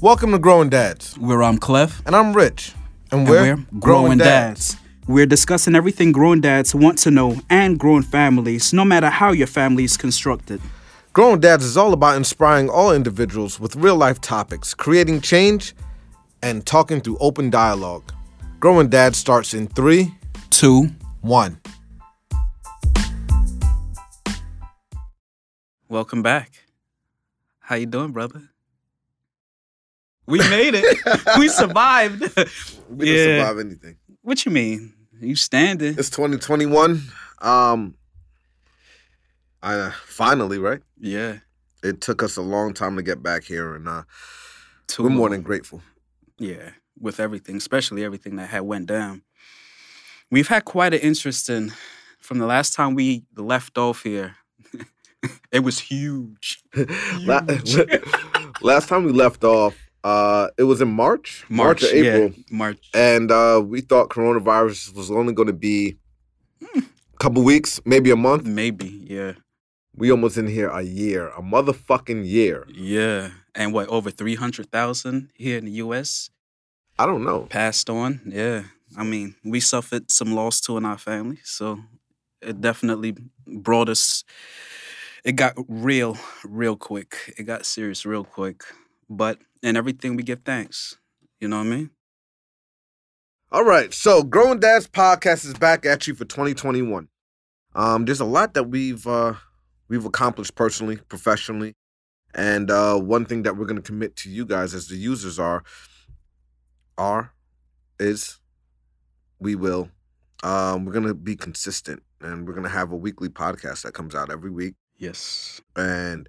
Welcome to Growing Dads. Where I'm Clef. And I'm Rich. And, And we're, we're Growing Dads. We're discussing everything growing dads want to know and growing families, no matter how your family is constructed. Growing Dads is all about inspiring all individuals with real life topics, creating change, and talking through open dialogue. Growing Dads starts in three, Two, one. welcome back. How you doing, brother? We made it. we survived. We Yeah. didn't survive anything. what you mean? You standing? It's 2021. Um, I finally right. Yeah. It took us a long time to get back here, and uh, Too we're more long. than grateful. Yeah, with everything, especially everything that had went down. We've had quite an interesting from the last time we left off here. it was huge. Huge. Last time we left off, uh, it was in March, March, or April, yeah, March. and uh, we thought coronavirus was only going to be a couple weeks, maybe a month. Maybe, yeah, We almost in here a year, a motherfucking year. yeah. And what over three hundred thousand here in the U.S. I don't know. passed on. Yeah, I mean, we suffered some loss too in our family, so it definitely brought us. It got real, real quick. It got serious real quick. But in everything, we give thanks. You know what I mean? All right, so Growing Dads podcast is back at you for 2021. Um, there's a lot that we've uh, we've accomplished personally, professionally, and uh, one thing that we're going to commit to you guys as the users are are is we will um, we're going to be consistent and we're going to have a weekly podcast that comes out every week Yes. and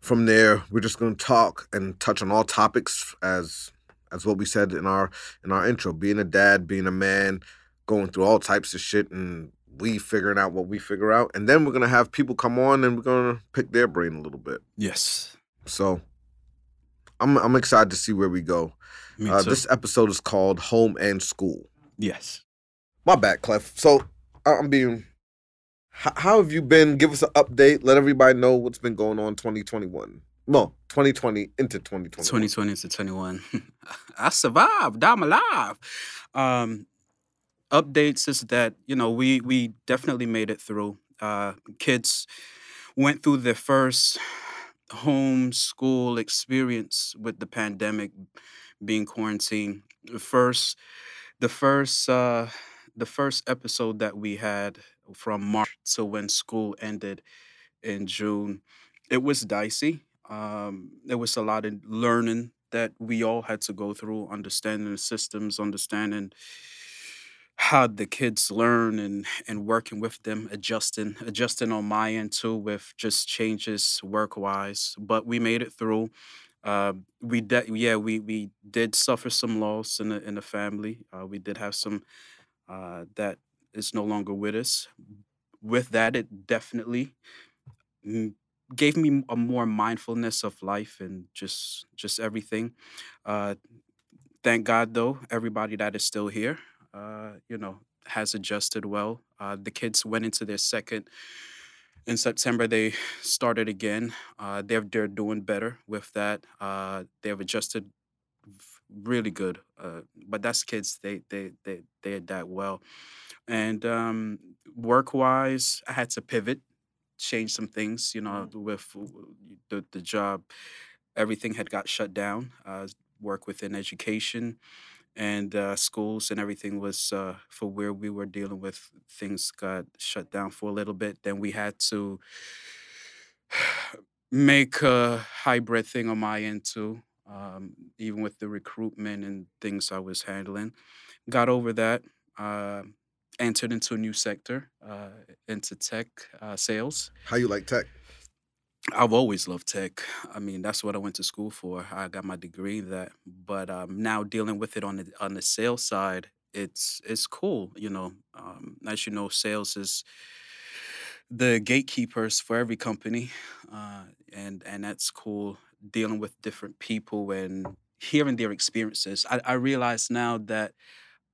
from there we're just going to talk and touch on all topics as as what we said in our in our intro. Being a dad being a man going through all types of shit and we figuring out what we figure out. And then we're going to have people come on and we're going to pick their brain a little bit. Yes. so i'm i'm excited to see where we go. Uh, this episode is called home and school. Yes. my bad clef. So i'm being how, how have you been give us an update let everybody know what's been going on 2021 no 2020 into 2021 2020 to 21. I survived. I'm alive. Um, updates is that you know we we definitely made it through. Uh, kids went through their first home school experience with the pandemic, being quarantined. The first, the first, uh, the first episode that we had from March to when school ended in June, it was dicey. Um, there was a lot of learning that we all had to go through, understanding the systems, understanding how the kids learn and and working with them, adjusting, adjusting on my end too with just changes work wise. But we made it through. Uh, we de- yeah we we did suffer some loss in the in the family. Uh, we did have some uh, that is no longer with us. With that, it definitely gave me a more mindfulness of life and just just everything. Uh, thank God though, everybody that is still here, uh, you know, has adjusted well. Uh, the kids went into their second in September. They started again. Uh, they're they're doing better with that. Uh, they've adjusted really good. Uh, but that's kids. They they they they adapt well. And um, work wise, I had to pivot, change some things. You know, with the the job, everything had got shut down. Uh, work within education and uh, schools and everything was uh, for where we were dealing with. Things got shut down for a little bit. Then we had to make a hybrid thing on my end too, um, even with the recruitment and things I was handling. Got over that. Uh, entered into a new sector, uh, into tech uh, sales. how you like tech I've always loved tech. I mean, that's what I went to school for. I got my degree in that. But um, now dealing with it on the on the sales side, it's it's cool. You know, um, as you know, sales is the gatekeepers for every company, uh, and and that's cool. Dealing with different people and hearing their experiences. I, I realize now that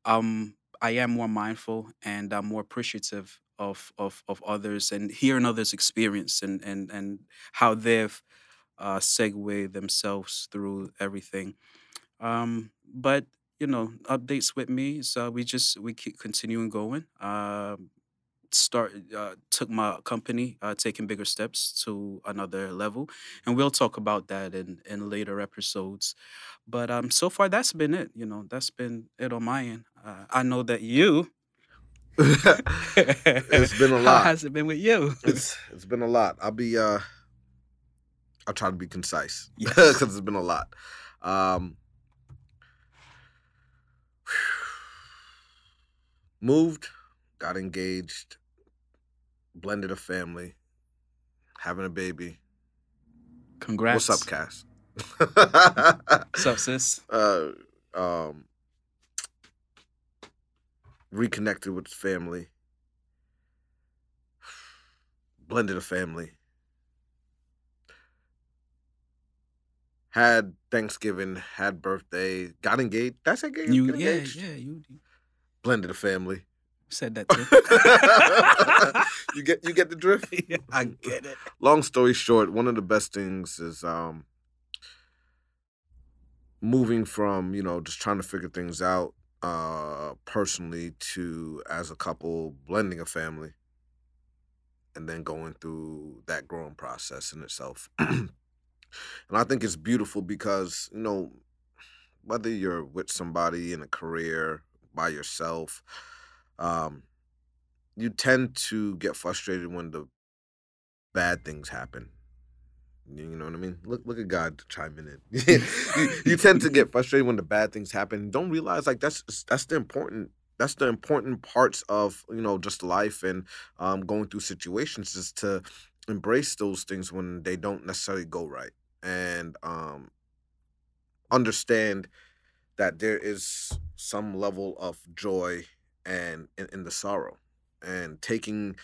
um I am more mindful and I'm more appreciative of of of others and hearing others' experience and and and how they've uh, segue themselves through everything. Um, but you know, updates with me. So we just we keep continuing going. Um, start uh, took my company uh, taking bigger steps to another level, and we'll talk about that in in later episodes. But um, so far that's been it. You know, that's been it on my end. Uh, I know that you. it's been a How lot. has it been with you? It's it's been a lot. I'll be uh I'll try to be concise Yes. because it's been a lot. Um moved, got engaged, blended a family, having a baby. Congrats. What's up, Cass? What's up, sis? uh um reconnected with family. Blended a family. Had Thanksgiving, had birthday, got engaged. That's engaged. You, yeah, engaged. yeah, you you Blended a family. Said that too. you get you get the drift. Yeah, I get it. long story short, one of the best things is um moving from, you know, just trying to figure things out uh personally to as a couple blending a family and then going through that growing process in itself. and I think it's beautiful because, you know, whether you're with somebody in a career by yourself, um, you tend to get frustrated when the bad things happen. You know what I mean? Look, look at God chiming in. you, you tend to get frustrated when the bad things happen. Don't realize like that's that's the important that's the important parts of you know just life and um, going through situations is to embrace those things when they don't necessarily go right and um, understand that there is some level of joy and in, in the sorrow and taking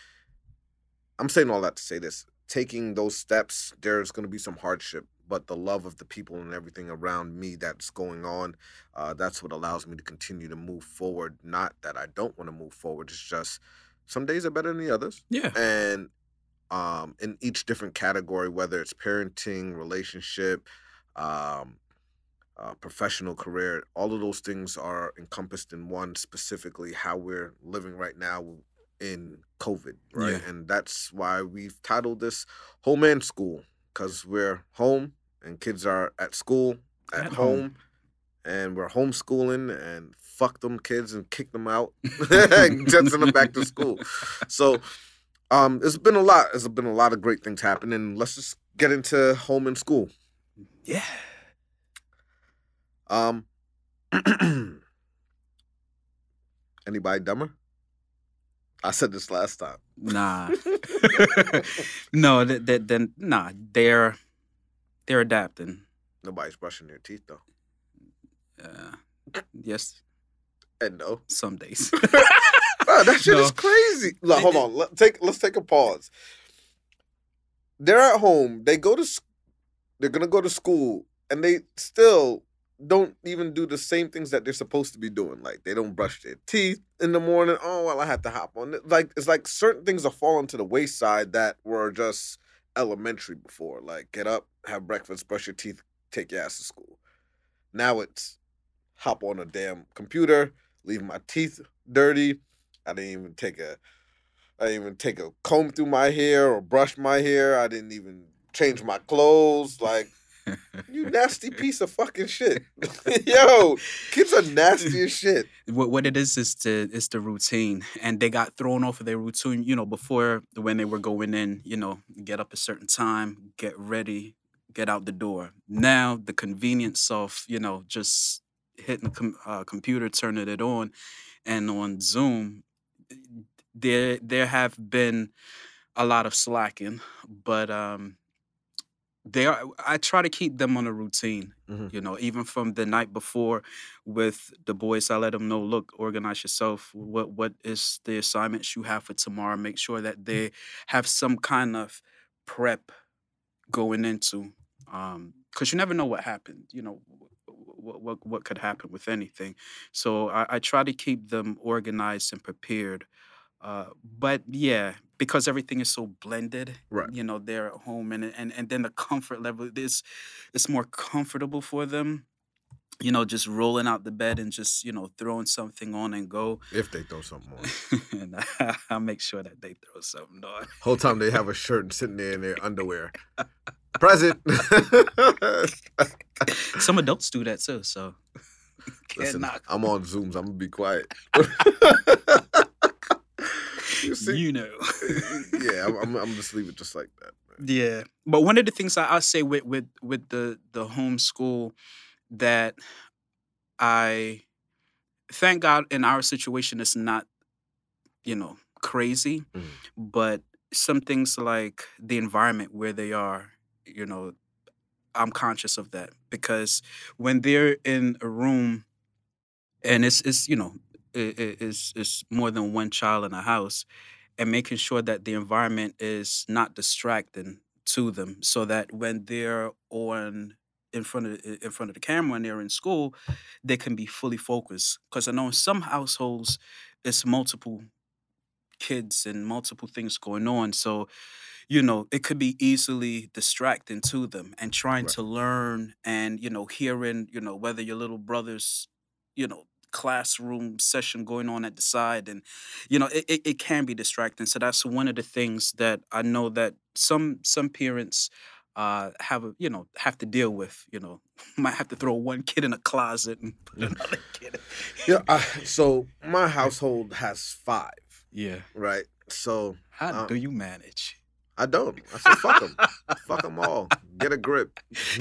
i'm saying all that to say this taking those steps there's going to be some hardship but the love of the people and everything around me that's going on uh, that's what allows me to continue to move forward not that i don't want to move forward it's just some days are better than the others Yeah. and um, in each different category, whether it's parenting, relationship, um, uh, professional career, all of those things are encompassed in one specifically how we're living right now in COVID, right? Yeah. And that's why we've titled this Home and School because we're home and kids are at school, at, At home, home. and we're homeschooling and fuck them kids and kick them out and send them back to school. So um, it's been a lot. It's been a lot of great things happening. Let's just get into home and school. Yeah. Um, anybody dumber? I said this last time. Nah. no, that then nah. They're they're adapting. Nobody's brushing their teeth though. Uh, yes, And no, some days. Bro, that shit No. is crazy. Look, hold on. Let, take let's take a pause. They're at home. They go to. They're gonna go to school, and they still don't even do the same things that they're supposed to be doing. Like they don't brush their teeth in the morning. Oh well, I had to hop on it. Like it's like certain things are falling to the wayside that were just elementary before. Like get up, have breakfast, brush your teeth, take your ass to school. Now it's hop on a damn computer, leave my teeth dirty. I didn't even take a I didn't even take a comb through my hair or brush my hair. I didn't even change my clothes. Like you nasty piece of fucking shit. Yo, kids are nasty as shit. what what it is is the is the routine, and they got thrown off of their routine. You know, before when they were going in, you know, get up a certain time, get ready, get out the door. Now the convenience of you know just hitting the com- uh, computer, turning it on, and on Zoom, there there have been a lot of slacking, but um, they are. I try to keep them on a routine. Mhm. You know, even from the night before with the boys, I let them know, look, organize yourself. What what is the assignments you have for tomorrow? Make sure that they have some kind of prep going into, because you never know what happened. You know, what what what could happen with anything. So I, I try to keep them organized and prepared Uh, but yeah, because everything is so blended, Right. you know, they're at home and and and then the comfort level is it's more comfortable for them. You know, just rolling out the bed and just, you know, throwing something on and go. If they throw something on. and I, I'll make sure that they throw something on. Whole time they have a shirt and sitting there in their underwear. Present. Some adults do that too, so Listen. I'm on Zooms. I'm gonna be quiet. You see? You know. yeah, I'm, I'm, I'm just leave it just like that. man. Yeah, but one of the things I, I say with with with the the homeschool that I thank God in our situation it's not you know crazy, Mhm. but some things like the environment where they are, you know, I'm conscious of that because when they're in a room and it's it's you know it's it's more than one child in a house and making sure that the environment is not distracting to them so that when they're on in front of in front of the camera and they're in school they can be fully focused because i know in some households it's multiple kids and multiple things going on so you know it could be easily distracting to them and trying Right. to learn and you know hearing you know whether your little brother's you know classroom session going on at the side and you know it, it, it can be distracting so that's one of the things that i know that some some parents uh have a, you know have to deal with you know might have to throw one kid in a closet and put another kid Yeah. I, so my household has five, yeah right? So how Um, do you manage I don't. I said fuck them, fuck them all. Get a grip.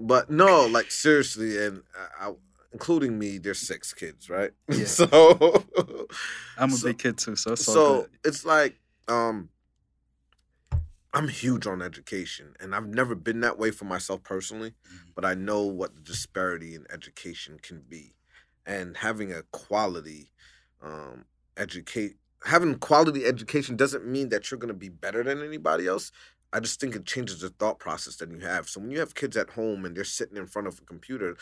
but no, like seriously, and I, I, including me, there's six kids, right? Yeah. so i'm a so- big kid too so it's all so good. it's like um i'm huge on education and i've never been that way for myself personally Mhm. but i know what the disparity in education can be and having a quality um educate having quality education doesn't mean that you're going to be better than anybody else i just think it changes the thought process that you have so when you have kids at home and they're sitting in front of a computer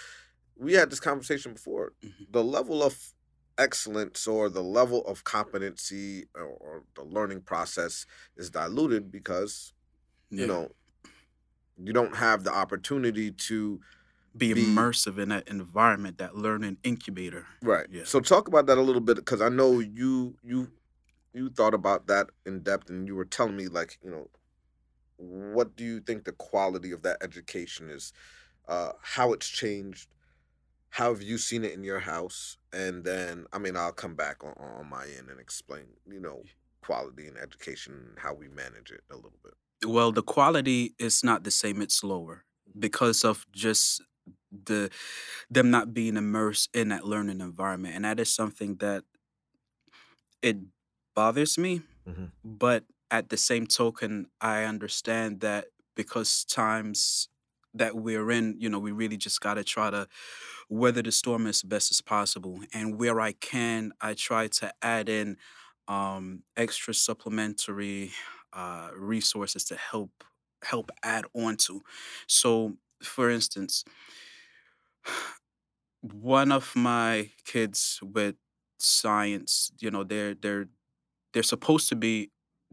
we had this conversation before Mhm. the level of excellence or the level of competency or, or the learning process is diluted because you know you don't have the opportunity to be be- immersive in that environment that learning incubator. Right. Yeah. so talk about that a little bit because i know you you you thought about that in depth and you were telling me like you know what do you think the quality of that education is? Uh how it's changed how have you seen it in your house? And then i mean i'll come back on, on my end and explain you know quality and education and how we manage it a little bit. Well the quality is not the same it's lower because of just the them not being immersed in that learning environment and that is something that it bothers me Mhm. but at the same token i understand that because times that we're in you know we really just got to try to weather the storm as best as possible and where i can i try to add in um, extra supplementary uh, resources to help help add on to so for instance one of my kids with science you know they're they're they're supposed to be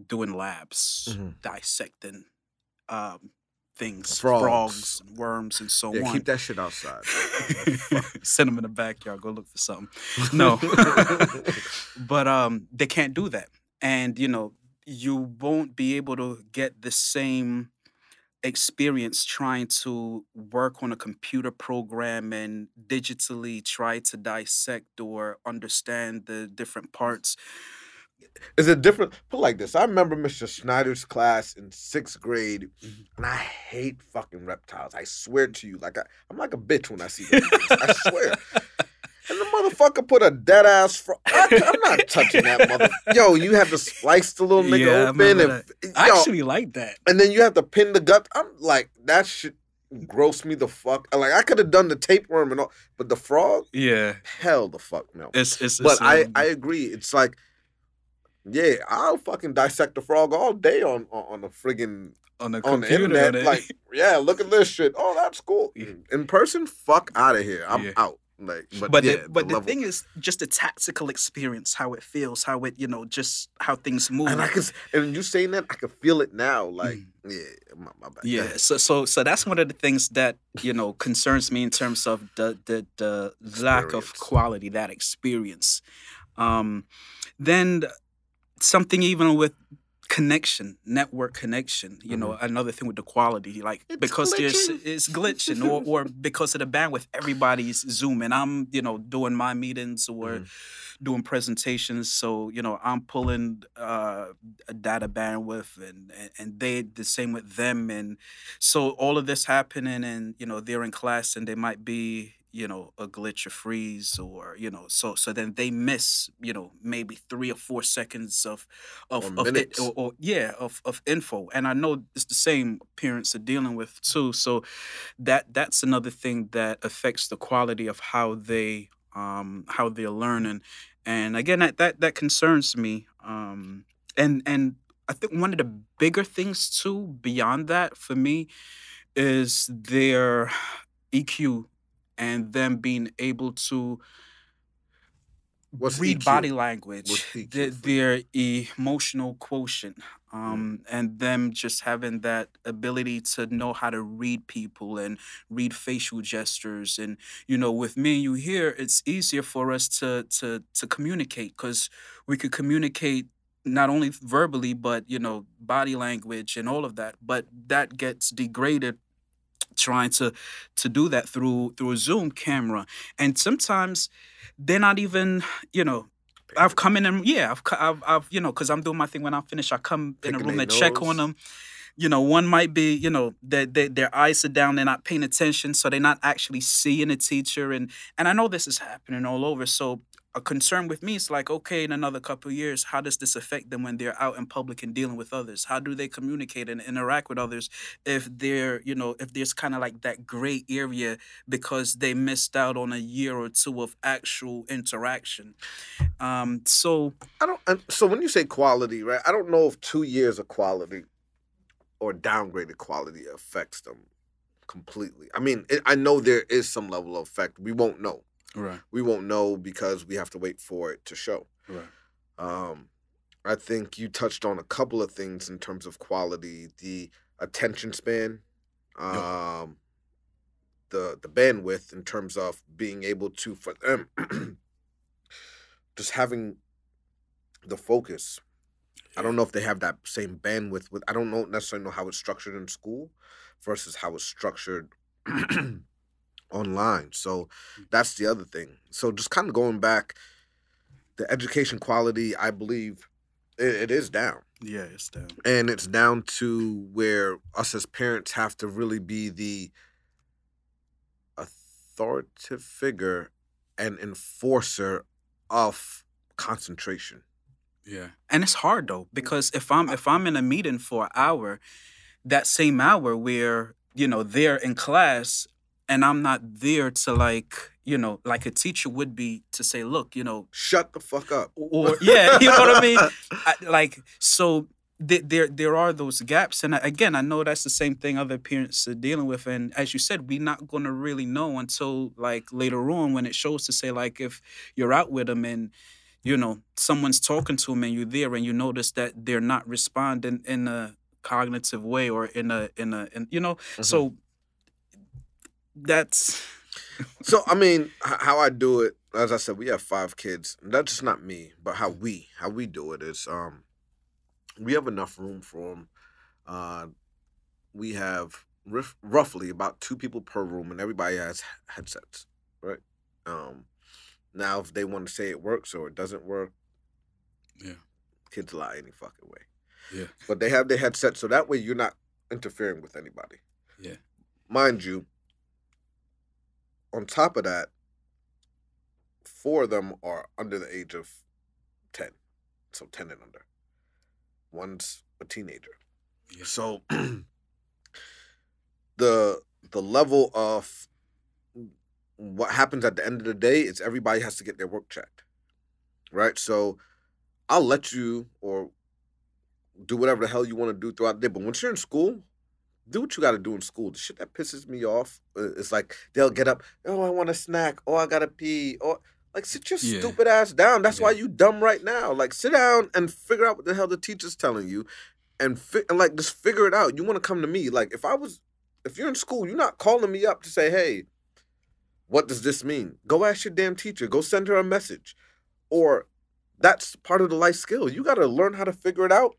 doing labs Mhm. dissecting um things Frogs. frogs and worms and so yeah on. keep that shit outside. Send them in the backyard go look for something. No. But um they can't do that. And you know you won't be able to get the same experience trying to work on a computer program and digitally try to dissect or understand the different parts Is it different? Put it like this. I remember Mr. Schneider's class in sixth grade, Mhm. and I hate fucking reptiles. I swear to you, like I, I'm like a bitch when I see reptiles. I swear. And the motherfucker put a dead ass. Fro- I, am not touching that mother. Yo, you have to slice the little nigga Yeah, I open, and remember i actually like that and then you have to pin the gut. I'm like that shit gross me the fuck. Like I could have done the tapeworm and all, but the frog, yeah hell the fuck no. it's it's, But it's, I, um, I agree. It's like, yeah, I'll fucking dissect a frog all day on on, on the friggin' on the on the internet. Like, yeah, look at this shit. Oh, that's cool. Yeah. In person, fuck out of here. I'm Yeah. out. Like, but, But yeah, the, but the, level- thing is, just the tactical experience, how it feels, how it you know, just how things move. and I can, and you saying that, I can feel it now. Like, Mm. yeah, my, my bad. Yeah, so so so that's one of the things that you know concerns me in terms of the the the lack of quality that experience. Um, then something even with connection, network connection. You know, another thing with the quality, like It's because there's it's glitching, or or because of the bandwidth, everybody's zooming. I'm you know doing my meetings or Mhm. doing presentations so you know i'm pulling uh a data bandwidth and and, and they the same with them and so all of this happening and you know they're in class and they might be you know a glitch or freeze or you know so so then they miss you know maybe three or four seconds of of, Or of it, or, or yeah of, of info and i know it's the same parents are dealing with too so that that's another thing that affects the quality of how they um how they're learning and again that that, that concerns me um and and i think one of the bigger things too beyond that for me is their eq and them being able to What's read EQ? body language the- their emotional quotient um and them just having that ability to know how to read people and read facial gestures and you know with me and you here it's easier for us to to to communicate because we could communicate not only verbally but you know body language and all of that but that gets degraded trying to to do that through through a zoom camera and sometimes they're not even you know I've come in and yeah, I've, I've, I've you know, because I'm doing my thing. When I finish, I come in a room and check on them. You know, one might be, you know, their their their eyes are down, they're not paying attention, so they're not actually seeing the teacher. And and I know this is happening all over. So a concern with me is like, okay, in another couple years, how does this affect them when they're out in public and dealing with others? How do they communicate and interact with others if they're, you know, if there's kind of like that gray area because they missed out on a year or two of actual interaction? Um, so I don't. So when you say quality, right? I don't know if two years of quality or downgraded quality affects them completely. I mean, I know there is some level of effect. We won't know. Right, We won't know because we have to wait for it to show. right, Um, I think you touched on a couple of things in terms of quality: the attention span, um, the the bandwidth in terms of being able to for them just having the focus. I don't know if they have that same bandwidth with. I don't know necessarily know how it's structured in school versus how it's structured online. So mm-hmm. that's the other thing. So just kind of going back, the education quality, I believe, it, it is down, yeah, it's down. and it's down to where us as parents have to really be the authoritative figure and enforcer of concentration. Yeah, and it's hard though mm. because if I'm if I'm in a meeting for an hour, that same hour where you know they're in class and I'm not there to like you know like a teacher would be to say, look, you know, Shut the fuck up. or yeah, you know what I mean, I, like so. th- There, there are those gaps, and I- again, I know that's the same thing other parents are dealing with. And as you said, we're not going to really know until like later on when it shows to say like if you're out with them and you know someone's talking to them and you're there and you notice that they're not responding in a cognitive way or in a in a in, you know so mm-hmm. That's So I mean, how I do it, as I said, we have five kids. That's just not me, but how we how we do it is, um, we have enough room for them. Uh, we have riff, roughly about two people per room, and everybody has headsets, right? Um, now if they want to say it works or it doesn't work, Yeah. kids lie any fucking way. Yeah. but they have their headsets, so that way you're not interfering with anybody. Yeah. mind you, on top of that, four of them are under the age of 10. So 10 and under. One's a teenager. Yeah. So the the level of what happens at the end of the day is everybody has to get their work checked. Right? So I'll let you or do whatever the hell you want to do throughout the day. But once you're in school, do what you got to do in school. The shit that pisses me off uh, is like they'll get up. Oh, I want a snack. Oh, I gotta pee. Or like sit your Yeah. stupid ass down. That's why you dumb right now. Like sit down and figure out what the hell the teacher's telling you, and, fi- and like just figure it out. You want to come to me. Like if I was, if you're in school, you're not calling me up to say, hey, what does this mean? Go ask your damn teacher. Go send her a message, or that's part of the life skill. You got to learn how to figure it out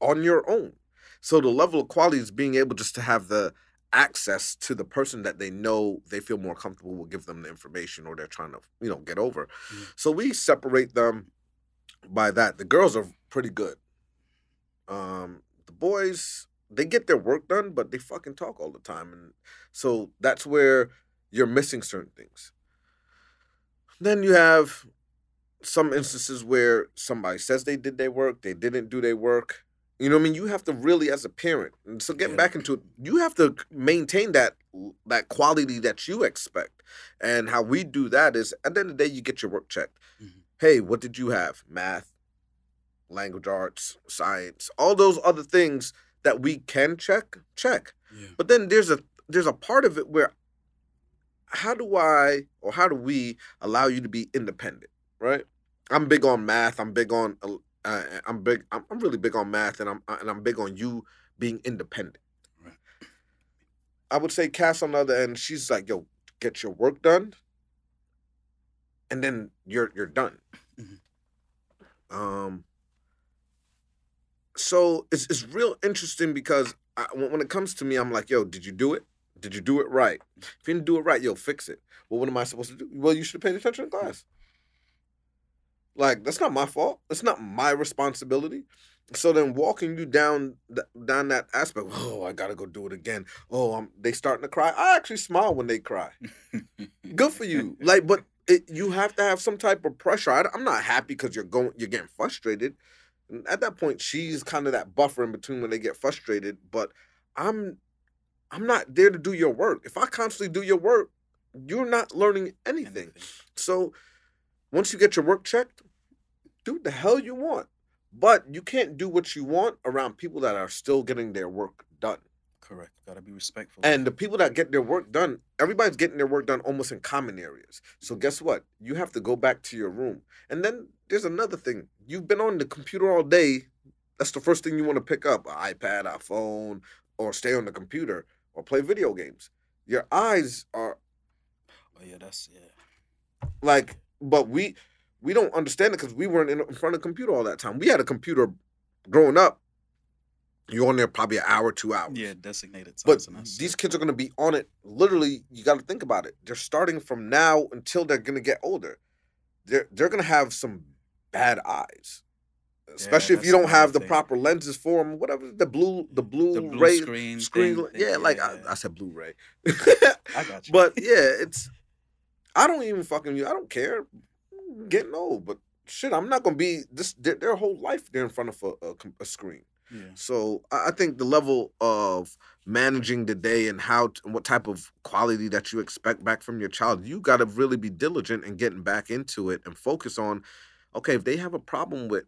on your own. So the level of quality is being able just to have the access to the person that they know they feel more comfortable will give them the information or they're trying to, you know, get over. Mhm. So we separate them by that. The girls are pretty good. Um, the boys, they get their work done, but they fucking talk all the time. And so that's where you're missing certain things. Then you have some instances where somebody says they did their work, they didn't do their work. You know what I mean? You have to really, as a parent, and so getting Yeah. back into it, you have to maintain that that quality that you expect. And how we do that is, at the end of the day, you get your work checked. Mhm. Hey, what did you have? Math, language arts, science, all those other things that we can check, check. Yeah. But then there's a there's a part of it where how do I or how do we allow you to be independent, right? I'm big on math. I'm big on uh, I'm big I'm, I'm really big on math and I'm and I'm big on you being independent. Right. I would say Cass on the other end, she's like, yo, get your work done and then you're you're done. Mhm. Um so it's it's real interesting because I, when when it comes to me, I'm like, yo, did you do it? Did you do it right? If you didn't do it right, yo, fix it. Well, what am I supposed to do? Well, you should have paid attention in class. Like that's not my fault. It's not my responsibility. So then, walking you down th- down that aspect. Oh, I gotta go do it again. Oh, I'm, they starting to cry. I actually smile when they cry. Good for you. Like, but it, you have to have some type of pressure. I, am not happy because you're going, you're getting frustrated. And at that point, she's kind of that buffer in between when they get frustrated. But I'm, I'm not there to do your work. If I constantly do your work, you're not learning anything. So once you get your work checked, do what the hell you want. But you can't do what you want around people that are still getting their work done. Correct. Gotta be respectful. And the people that get their work done, everybody's getting their work done almost in common areas. So guess what? You have to go back to your room. And then there's another thing. You've been on the computer all day. That's the first thing you want to pick up, an iPad, a phone, or stay on the computer or play video games. Your eyes are oh yeah, that's yeah. like but we we don't understand it because we weren't in, in front of the computer all that time. We had a computer growing up. You're on there probably an hour, two hours. Yeah, designated But these kids are going to be on it. Literally, you got to think about it. They're starting from now until they're going to get older. They're they're going to have some bad eyes, especially if you don't have the thing. proper lenses for them. Whatever the blue the blue, the blue ray screen. screen. thing, yeah, thing, like yeah. I, I said, Blu-ray. I got you. But yeah, it's I don't even fucking I don't care. I'm getting old, but shit, I'm not gonna be this their, their whole life they're in front of a, a, a screen. yeah. So I I think the level of managing the day and how t- what type of quality that you expect back from your child, you got to really be diligent in getting back into it and focus on. Okay, if they have a problem with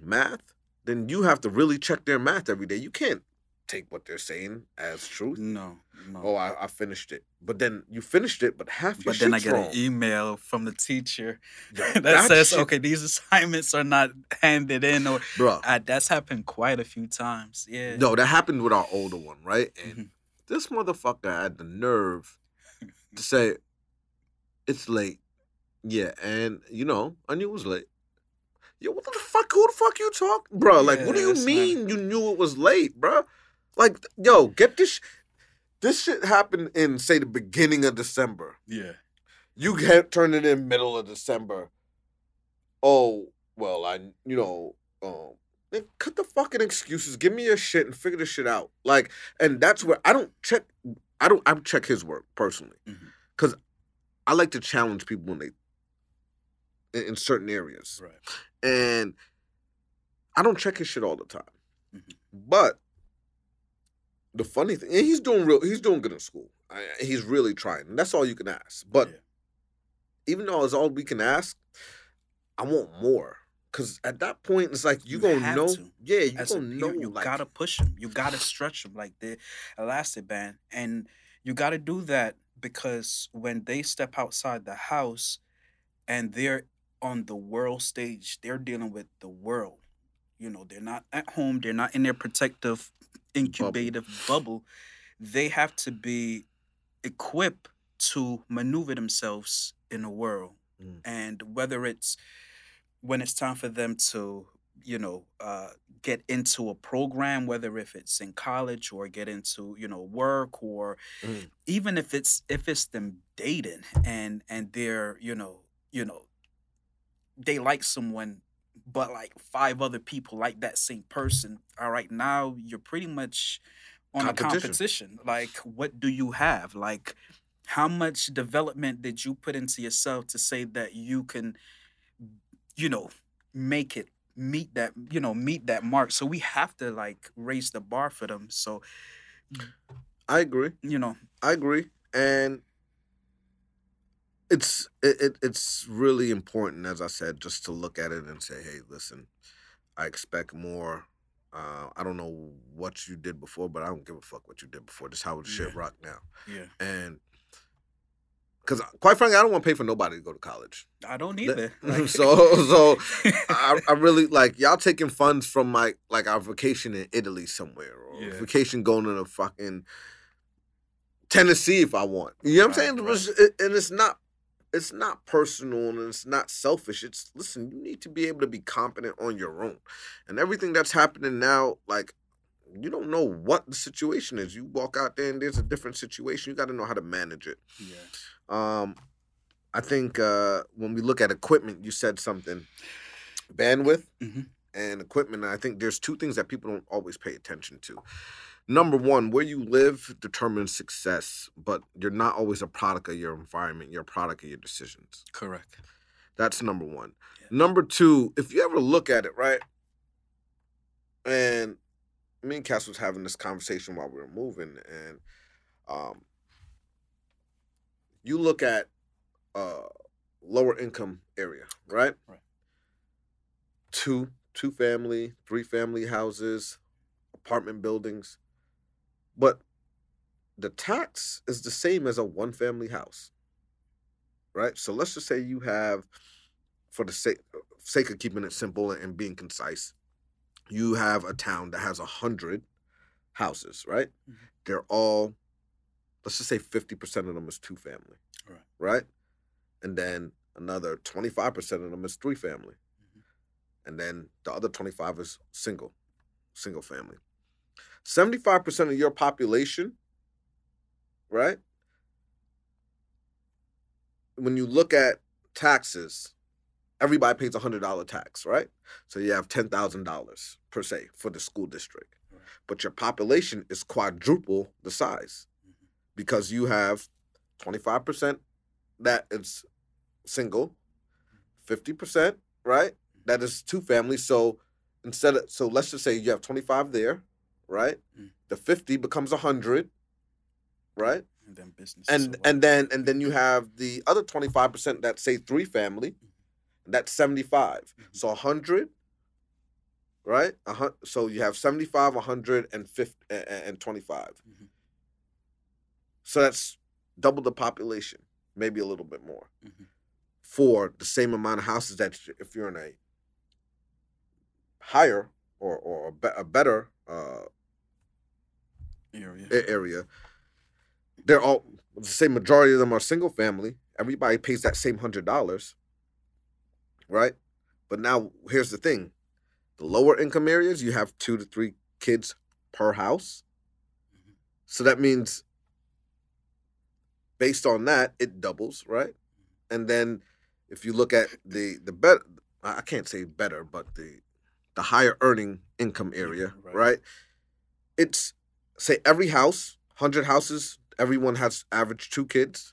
math, then you have to really check their math every day. You can't take what they're saying as truth. No, no. Oh, I, I finished it, but then you finished it, but half your but then I get wrong. an email from the teacher Yo, that, that says, shit- "Okay, these assignments are not handed in," or bro, uh, that's happened quite a few times. Yeah. No, that happened with our older one, right? And Mhm. this motherfucker had the nerve to say, "It's late." Yeah, and you know, I knew it was late. Yo, what the fuck? Who the fuck you talk, bro? Like, what do you that's not- mean you knew it was late, bro? Like, yo, get this. sh- This shit happened in say the beginning of December. Yeah. You get turn it in middle of December. Oh well, I you know, um, cut the fucking excuses. Give me your shit and figure this shit out. Like, and that's where I don't check. I don't. I check his work personally because I like to challenge people when they in, in certain areas, Right. and I don't check his shit all the time. Mhm. But the funny thing, and he's doing real. He's doing good in school. I, he's really trying. And that's all you can ask. But Yeah. even though it's all we can ask, I want more Cause at that point it's like you, You gonna know. to. Yeah, you As gonna know. you like, gotta push him. You gotta stretch him like the elastic band, and you gotta do that because when they step outside the house and they're on the world stage, they're dealing with the world. You know, they're not at home. They're not in their protective incubative bubble. They have to be equipped to maneuver themselves in the world, Mm. and whether it's when it's time for them to you know uh, get into a program whether if it's in college or get into you know work or Mm. even if it's if it's them dating and and they're you know you know they like someone but like five other people like that same person all right now you're pretty much on a Competition. competition like what do you have like how much development did you put into yourself to say that you can you know make it meet that you know meet that mark so we have to like raise the bar for them so I agree. you know I agree, and it's it, it it's really important, as I said, just to look at it and say, hey, listen, I expect more. Uh, I don't know what you did before, but I don't give a fuck what you did before. Just how the shit rock now, yeah and because quite frankly, I don't want to pay for nobody to go to college. i don't either Like- so so I, I really like y'all taking funds from my like our vacation in Italy somewhere or Yeah. vacation going to the fucking Tennessee if I want. You know what I'm saying? Right, it- and it's not it's not personal and it's not selfish. It's listen, you need to be able to be competent on your own. And everything that's happening now, like you don't know what the situation is. You walk out there and there's a different situation. You got to know how to manage it. yeah Um, I think uh, when we look at equipment, you said something bandwidth Mhm. and equipment. I think there's two things that people don't always pay attention to. Number one, where you live determines success, but you're not always a product of your environment. You're a product of your decisions. correct That's number one. Yeah. Number two, if you ever look at it, right? And me and Cass was having this conversation while we were moving, and um, you look at uh, lower income area, right? Right. Two, two family, three family houses, apartment buildings, but the tax is the same as a one family house right? So let's just say you have, for the sake sake of keeping it simple and being concise, you have a town that has a hundred houses, right? Mhm. They're all, let's just say fifty percent of them is two family, Right. Right, and then another twenty five percent of them is three family, Mhm. and then the other twenty five is single, single family. Seventy five percent of your population, right? when you look at taxes, everybody pays a hundred dollar tax, right? So you have ten thousand dollars per se for the school district, Right. but your population is quadruple the size Mhm. because you have twenty five percent that is single, fifty percent right that is two families. So instead of so let's just say you have twenty five there, right? Mm. The fifty becomes a hundred, right? and then business and and then and then you have the other 25% that say three family that's 75 Mhm. so 100 right a hun- so you have 75 100 and 50 and, and 25 Mhm. so that's double the population maybe a little bit more Mhm. for the same amount of houses that if you're in a higher or or a better uh area area, they're all the same. Majority of them are single family. Everybody pays that same hundred dollars, right? But now here's the thing: the lower income areas, you have two to three kids per house. Mhm. So that means, based on that, it doubles, right? And then if you look at the the better, I can't say better, but the the higher earning income area, right. right? It's say every house, hundred houses, everyone has average two kids.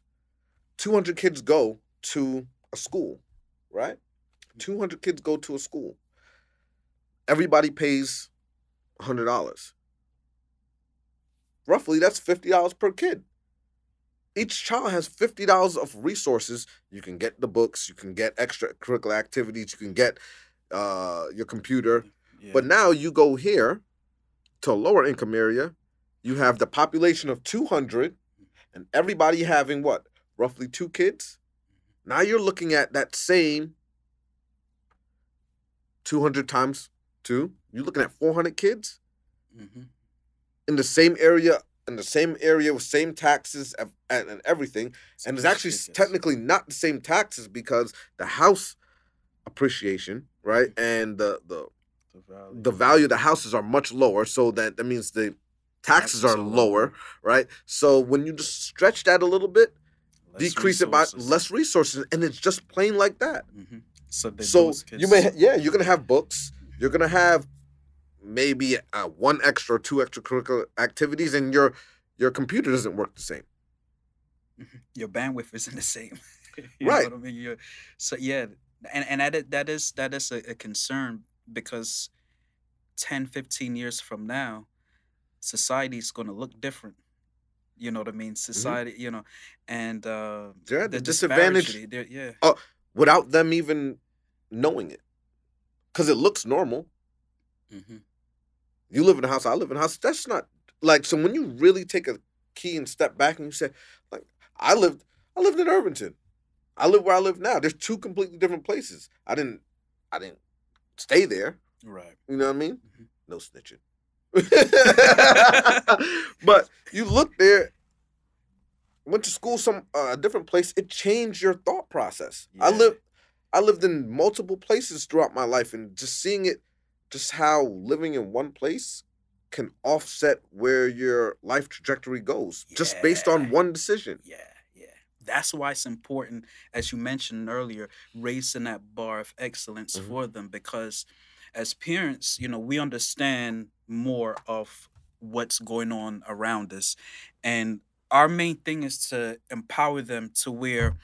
Two hundred kids go to a school, right? Two hundred kids go to a school. Everybody pays hundred dollars. Roughly, that's fifty dollars per kid. Each child has fifty dollars of resources. You can get the books, you can get extracurricular activities, you can get uh, your computer. Yeah. But now you go here to a lower income area, you have the population of 200 and everybody having what? Roughly two kids. Now you're looking at that same 200 times two. You're looking at 400 kids Mhm. in the same area, in the same area with same taxes and, and everything. And it's actually ridiculous. technically not the same taxes because the house appreciation, right? And the the The value. the value of the houses are much lower, so that that means the taxes are lower, right? So when you just stretch that a little bit, Less decrease it by less resources, and it's just plain like that. Mhm. So, so you may, ha- yeah, you're gonna have books, you're gonna have maybe uh, one extra, or two extracurricular activities, and your your computer doesn't work the same. your bandwidth isn't the same. you Right. Know what I mean? You're, so yeah, and and that is, that is that is a, a concern because 10, 15 years from now, society is going to look different. You know what I mean? Society, you know, and uh, They're at the the disadvantage they're- Yeah, without them even knowing it, because it looks normal. hmm You live in a house, I live in a house. That's not like so. When you really take a key and step back and you say, like, I lived, I lived in Irvington. I live where I live now. There's two completely different places. I didn't, I didn't stay there. right. You know what I mean? Mhm. No snitching. but you look there, went to school some uh, a different place. It changed your thought process. I lived, I lived in multiple places throughout my life, and just seeing it, just how living in one place can offset where your life trajectory goes, just based on one decision. Yeah, yeah. That's why it's important, as you mentioned earlier, raising that bar of excellence Mhm. for them because as parents, you know, we understand more of what's going on around us. And our main thing is to empower them to where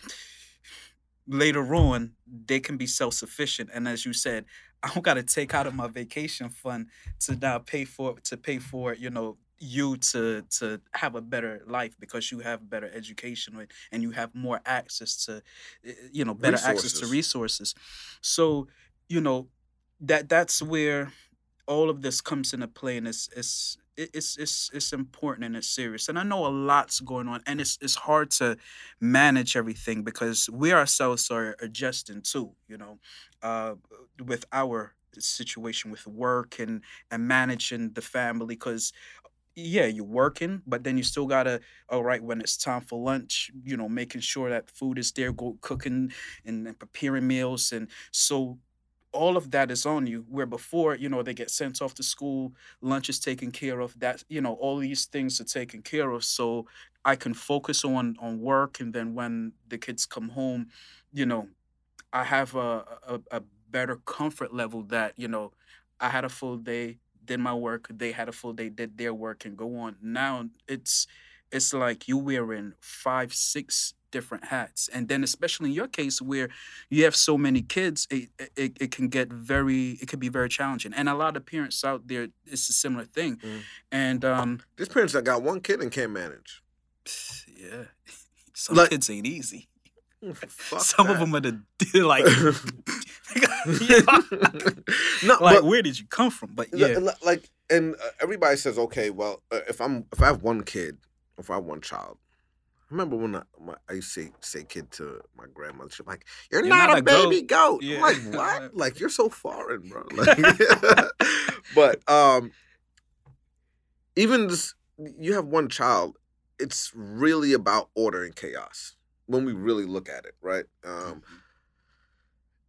later on they can be self-sufficient. And as you said, I don't gotta take out of my vacation fund to now pay for to pay for, you know, you to to have a better life because you have better education and you have more access to uh, you know better access to Resources. resources so you know that that's where all of this comes into play and it's it's it's it's it's important and it's serious and i know a lot's going on and it's it's hard to manage everything because we ourselves are adjusting too you know uh with our situation with work and and managing the family because yeah, you're working, but then you still gotta, all right, when it's time for lunch, you know, making sure that food is there, go cooking and, and preparing meals. And so all of that is on you. Where before, you know, they get sent off to school, lunch is taken care of, that, you know, all these things are taken care of. So I can focus on on work. And then when the kids come home, you know, I have a, a, a better comfort level that, you know, I had a full day, did my work, they had a full day, did their work and go on. Now it's it's like you wearing five, six different hats. And then especially in your case where you have so many kids, it, it, it can get very it can be very challenging. And a lot of parents out there, it's a similar thing. Mm. And um There's parents that got one kid and can't manage. yeah. Some Like- kids ain't easy. Fuck Some of them are the like, no, like but where did you come from? But yeah, like and uh, everybody says okay well uh, if i'm if i have one kid if i have one child I remember when I, my, I used to say, say kid to my grandmother, she's like, "You're, You're not, not a baby goat." goat." Yeah. I'm like, "What? like you're so foreign, bro." Like, but um, even this, you have one child. It's really about order and chaos when we really look at it, right? Um,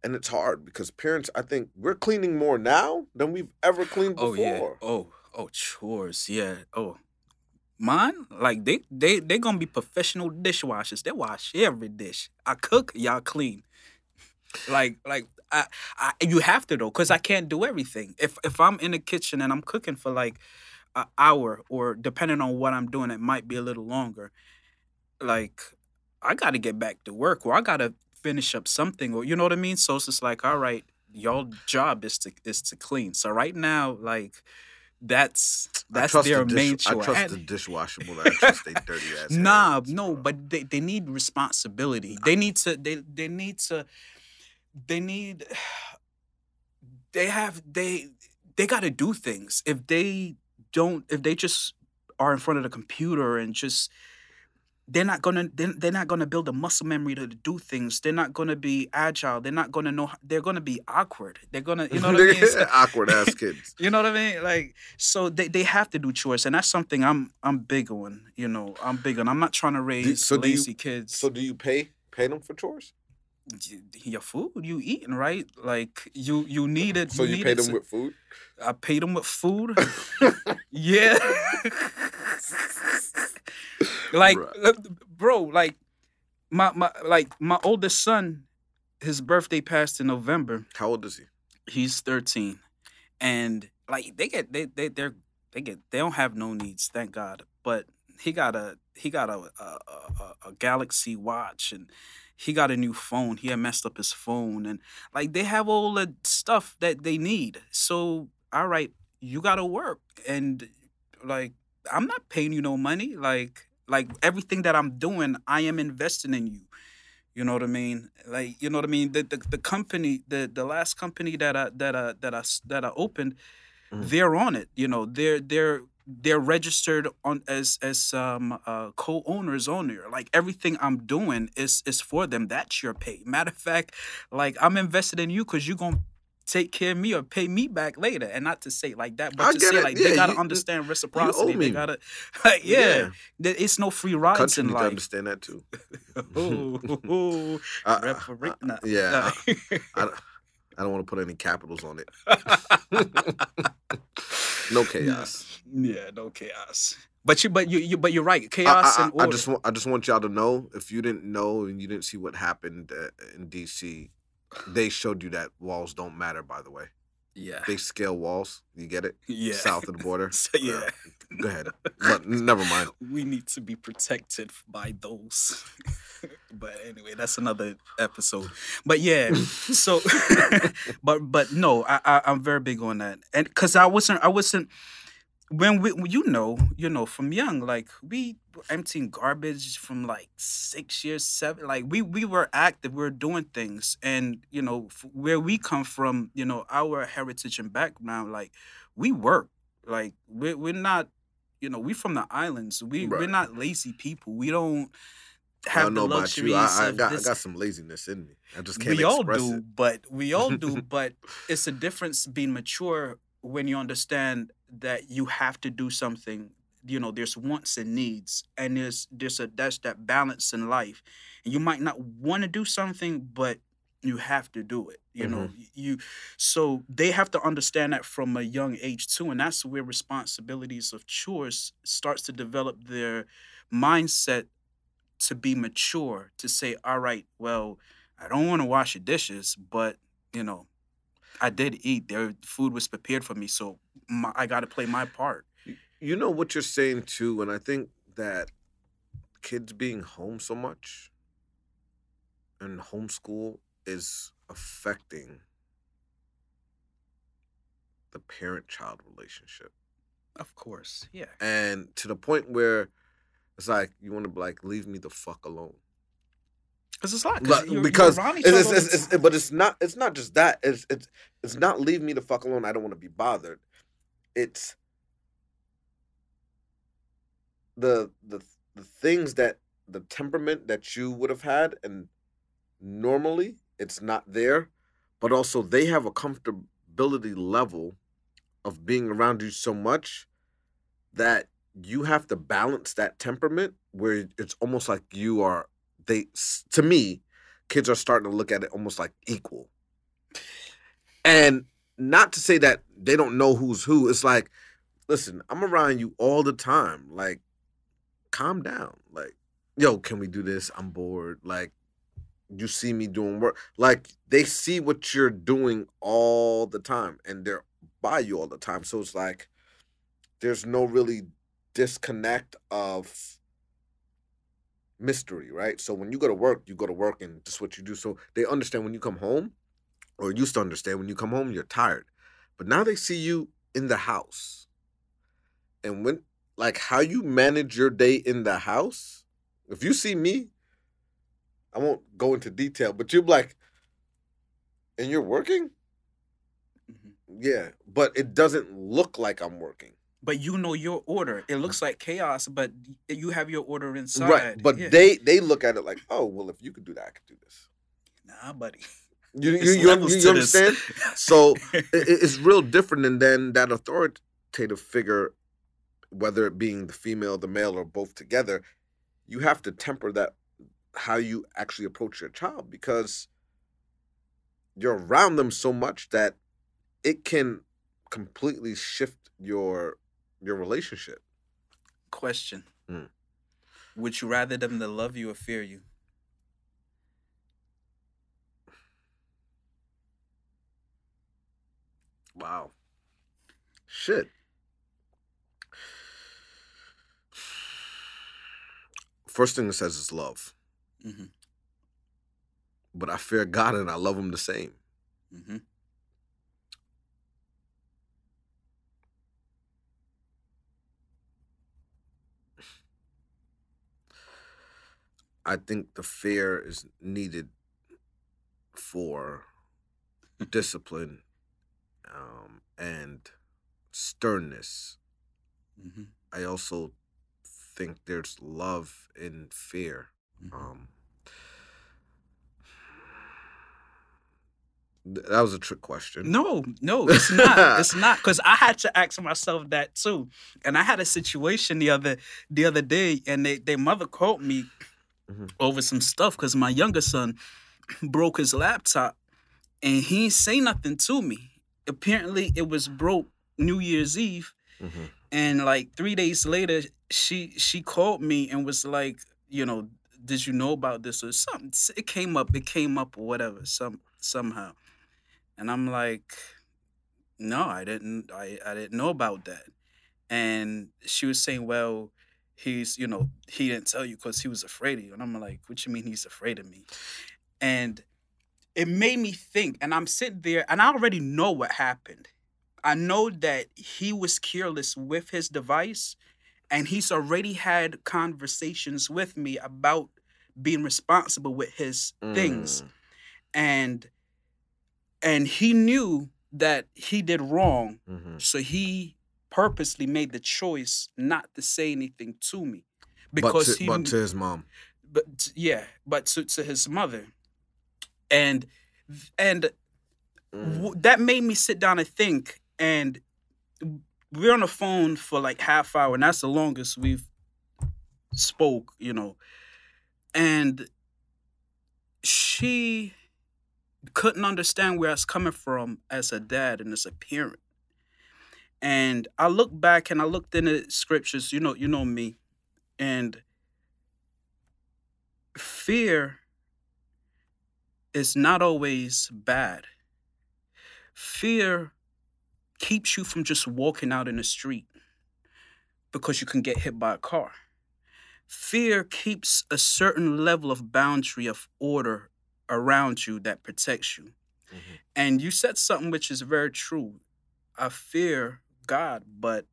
and it's hard because parents, I think, we're cleaning more now than we've ever cleaned oh before. yeah, oh oh chores, yeah, oh. Mine, like they they they gonna be professional dishwashers. They wash every dish. I cook, y'all clean. Like like I, I you have to though, cause I can't do everything. If if I'm in the kitchen and I'm cooking for like an hour, or depending on what I'm doing, it might be a little longer. Like I got to get back to work, or I got to finish up something, or you know what I mean. So it's just like, all right, y'all job is to is to clean. So right now, like that's that's their the main dish, I trust the dishwasher more than I trust dirty ass. Nah, hands, no, bro. but they, they need responsibility. They need to they they need to they need they have they they got to do things. If they don't, if they just are in front of the computer and just they're not gonna they're, they're not gonna build a muscle memory to do things. They're not gonna be agile. They're not gonna know. They're gonna be awkward. They're gonna you know what I mean. So- awkward ass kids. you know what I mean? Like so they, they have to do chores, and that's something I'm I'm big on. You know, I'm big on. I'm not trying to raise so do you- lazy kids. So do you pay pay them for chores? Your food you eating right? Like you you need it. So you, need pay them to- with food? I paid them with food. yeah. Like bro, like my my like my oldest son, his birthday passed in November. How old is he? He's 13. And like they get they they they're they get they don't have no needs, thank God. But he got a he got a a, a, a- a Galaxy watch and he got a new phone. He had messed up his phone and like they have all the stuff that they need. So all right, you gotta work. And like I'm not paying you no money. Like like everything that I'm doing, I am investing in you. You know what I mean? Like you know what I mean? The the, the company, the the last company that I that I that I that I opened, Mhm. they're on it. You know, they're they're they're registered on as as um uh, co-owners on there. Like everything I'm doing is is for them. That's your pay. Matter of fact, like I'm invested in you because you're gonna take care of me or pay me back later. And not to say like that, but I to say it. like Yeah, they gotta you- understand reciprocity. They gotta, yeah, There- It's no free rides Country in life. understand that too. Ooh, I- I- I- yeah. I, I don't want to put any capitals on it. no chaos. Yeah, no chaos. But you, but you, you but you're right. Chaos I, and I just want I just want y'all to know if you didn't know and you didn't see what happened uh, in DC, they showed you that walls don't matter. By the way, yeah, they scale walls. You get it? yeah, South of the border. So, yeah. Uh, go ahead. But never mind. We need to be protected by those. but anyway, that's another episode. But yeah, so but but no, I, I I'm very big on that, and because I wasn't I wasn't when we you know you know from young like we were emptying garbage from like six years seven like we we were active we were doing things and you know f- where we come from you know our heritage and background like we work like we're, we're not you know we from the islands we we're not lazy people we don't I have don't know the about luxuries you. I, I got I got some laziness in me. I just can't we all do, it. but we all do, but it's a difference being mature when you understand that you have to do something. You know, there's wants and needs, and there's there's a that's that balance in life. And you might not want to do something, but you have to do it. You know, Mm-hmm. you so they have to understand that from a young age too, and that's where responsibilities of chores starts to develop their mindset to be mature to say, all right, well, I don't want to wash the dishes, but you know, I did eat. Their food was prepared for me, so my, I got to play my part. You know what you're saying too, and I think that kids being home so much and homeschool is affecting the parent-child relationship, Of course, yeah. and to the point where it's like you want to like leave me the fuck alone. Because it's like Like, you're, because you're it's, it's, it's- but it's not it's not just that. It's it's it's not leave me the fuck alone. I don't want to be bothered. It's the the the things that the temperament that you would have had and normally it's not there. But also they have a comfortability level of being around you so much that you have to balance that temperament where it's almost like you are they to me kids are starting to look at it almost like equal. And not to say that they don't know who's who it's like listen i'm around you all the time like calm down like yo can we do this? I'm bored like you see me doing work. Like they see what you're doing all the time and they're by you all the time so it's like there's no really disconnect of mystery, right? So when you go to work, you go to work and just what you do. So they understand when you come home, or used to understand when you come home, you're tired. But now they see you in the house. And when like how you manage your day in the house, if you see me, I won't go into detail, but you're like, and you're working? Mhm. Yeah, but it doesn't look like I'm working. But you know your order. It mm-hmm. looks like chaos, but you have your order inside. Right. But Yeah. they they look at it like, oh well, if you could do that, I could do this. nah, buddy. You It's you, you, you understand? So it, it's real different than then that authoritative figure, whether it being the female, the male, or both together. You have to temper that how you actually approach your child because you're around them so much that it can completely shift your your relationship. Question. Mm. Would you rather them to love you or fear you? Wow. Shit. First thing it says is love. Mm-hmm. But I fear God and I love him the same. Mm-hmm. I think the fear is needed for discipline um, and sternness. Mm-hmm. I also think there's love in fear. Mhm. Um, th- that was a trick question. No, no, it's not. it's not because I had to ask myself that too. And I had a situation the other the other day, and they their mother called me Mhm. over some stuff because my younger son broke his laptop, and he ain't say nothing to me. Apparently, it was broke New Year's Eve, Mhm. and like three days later, she she called me and was like, you know, did you know about this or something? It came up, it came up or whatever, some somehow, and I'm like, no, I didn't, I I didn't know about that, and she was saying, well, he's you know he didn't tell you because he was afraid of you, and I'm like, what you mean he's afraid of me, and it made me think, and I'm sitting there, and I already know what happened. I know that he was careless with his device, and he's already had conversations with me about being responsible with his things, Mm. and and he knew that he did wrong, Mhm. so he purposely made the choice not to say anything to me But, because to, he but to his mom. but yeah, but to, to his mother, and and Mm. w- that made me sit down and think. And we're on the phone for like half hour, and that's the longest we've spoke, you know. And she couldn't understand where I was coming from as a dad and as a parent. And I looked back and I looked in the scriptures, you know, you know me, and fear is not always bad. Fear keeps you from just walking out in the street because you can get hit by a car. Fear keeps a certain level of boundary of order around you that protects you. Mhm. And you said something which is very true. I fear God, but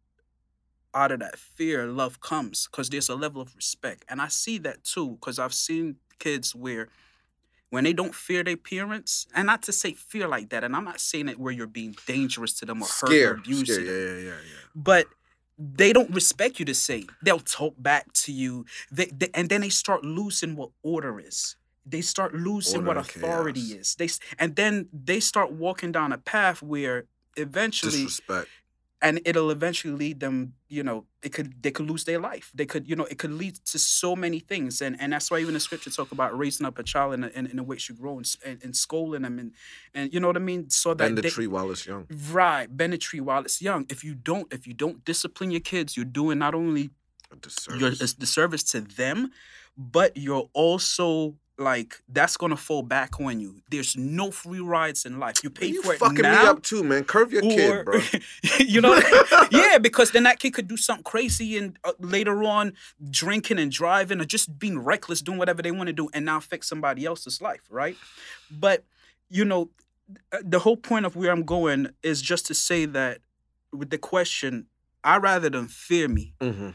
out of that fear, love comes because there's a level of respect. And I see that too because I've seen kids where when they don't fear their parents, and not to say fear like that, and I'm not saying it where you're being dangerous to them or hurt or Scare. abuse Scare. them Yeah, yeah, yeah, yeah. but they don't respect you the same. They'll talk back to you, they, they- and then they start losing what order is. They start losing what Order and authority chaos. is. They and then they start walking down a path where eventually, Disrespect. And it'll eventually lead them. You know, it could they could lose their life. They could, you know, it could lead to so many things. And and that's why even the scripture talk about raising up a child in a, in, in a way should grow and, and, and scolding them and and you know what I mean. So that Bend the they, tree while it's young. Right, bend a tree while it's young. If you don't, if you don't discipline your kids, you're doing not only A disservice. your the service to them, but you're also like that's gonna fall back on you. There's no free rides in life. You pay you for it fucking now, me up too, man. Curve your kid, bro. you know, what I mean? yeah, because then that kid could do something crazy and uh, later on drinking and driving or just being reckless, doing whatever they want to do, and now affect somebody else's life, right? But you know, uh, the whole point of where I'm going is just to say that with the question, I rather them fear me hmm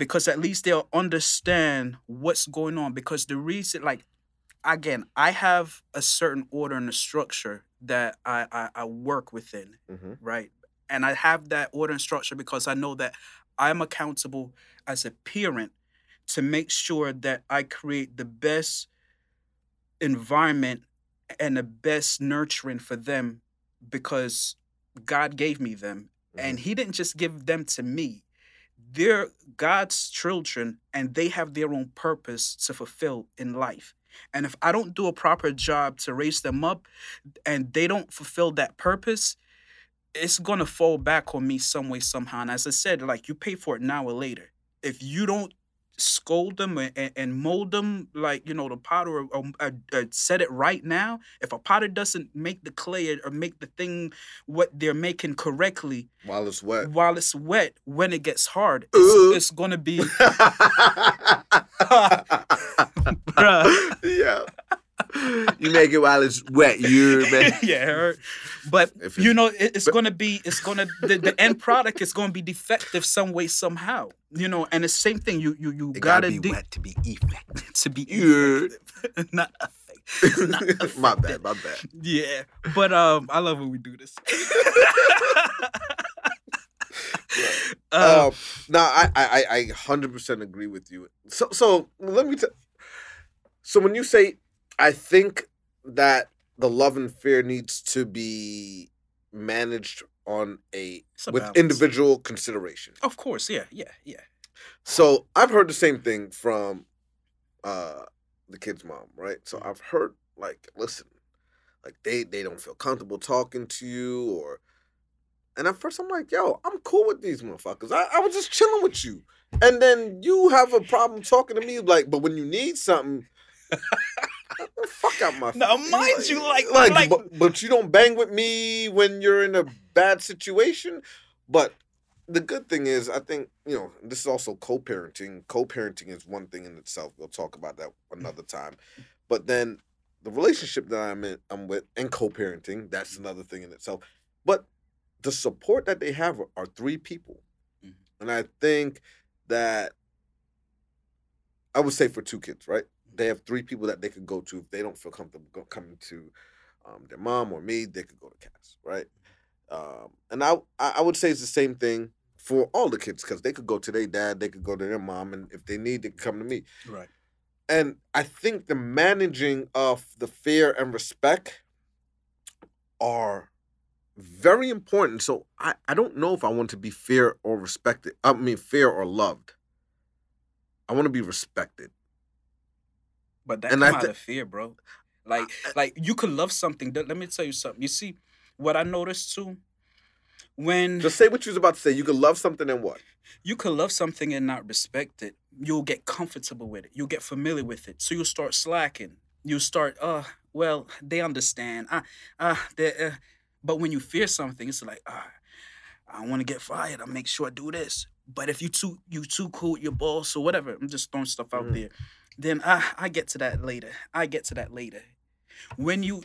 because at least they'll understand what's going on. Because the reason, like, again, I have a certain order and a structure that I, I, I work within, hmm right? And I have that order and structure because I know that I'm accountable as a parent to make sure that I create the best environment and the best nurturing for them because God gave me them. And He didn't just give them to me. They're God's children and they have their own purpose to fulfill in life. And if I don't do a proper job to raise them up and they don't fulfill that purpose, it's gonna fall back on me some way, somehow. And as I said, like you pay for it now or later. If you don't scold them and, and- mold them like you know the potter or, or, uh, uh, set it right now if a potter doesn't make the clay or- or make the thing what they're making correctly While it's wet. while it's wet when it gets hard it's, it's gonna be bruh yeah. You make it while it's wet, you man. yeah hurt. But If you know it, it's gonna be it's gonna the, the end product is gonna be defective some way somehow you know and the same thing you you you gotta, gotta be de- wet to be effective. to be effective, not effective. Not my bad, my bad. Yeah, but um, I love when we do this. uh, um, no, I, I, I, I hundred percent agree with you. So, so let me. T- so when you say, I think that the love and fear needs to be managed on a a with balance. individual consideration. of course, yeah, yeah, yeah. So I've heard the same thing from uh the kid's mom, right? So. I've heard like, listen, like they they don't feel comfortable talking to you or and at first I'm like, yo, I'm cool with these motherfuckers. I, I was just chilling with you. And then you have a problem talking to me, like, but when you need something, fuck out my Now, face. mind you, like- like, like- but, but you don't bang with me when you're in a bad situation. But the good thing is, I think you know this is also co-parenting. Co-parenting is one thing in itself. We'll talk about that another time. But then the relationship that I'm in, I'm with, and co-parenting, that's another thing in itself. But the support that they have are, are three people, Mhm. and I think that I would say for two kids, right? They have three people that they could go to if they don't feel comfortable coming to um, their mom or me. They could go to Cass, right? Um, and I, I would say it's the same thing for all the kids because they could go to their dad, they could go to their mom, and if they need, they can come to me. Right. And I think the managing of the fear and respect are very important. So I, I don't know if I want to be fear or respected. I mean fear or loved. I want to be respected. But that And come I out of fear, bro. Like, like you could love something. Let me tell you something. You see, what I noticed too, when Just say what you was about to say. You could love something and what? you could love something and not respect it, you'll get comfortable with it. You'll get familiar with it. So you'll start slacking. You'll start, uh, well, they understand. Uh, uh, they, uh. But when you fear something, it's like, uh, I want to get fired. I'll make sure I do this. But if you too you too cool with your boss or whatever, I'm just throwing stuff out Mhm. there. Then I I get to that later. I get to that later. When you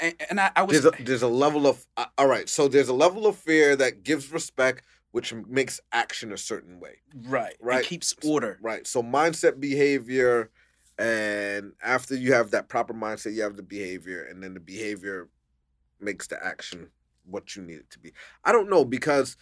and, and I, I was There's a there's a level of uh, all right. So there's a level of fear that gives respect, which makes action a certain way. right. right. It keeps order. Right. So mindset, behavior, and after you have that proper mindset, you have the behavior, and then the behavior makes the action what you need it to be. I don't know because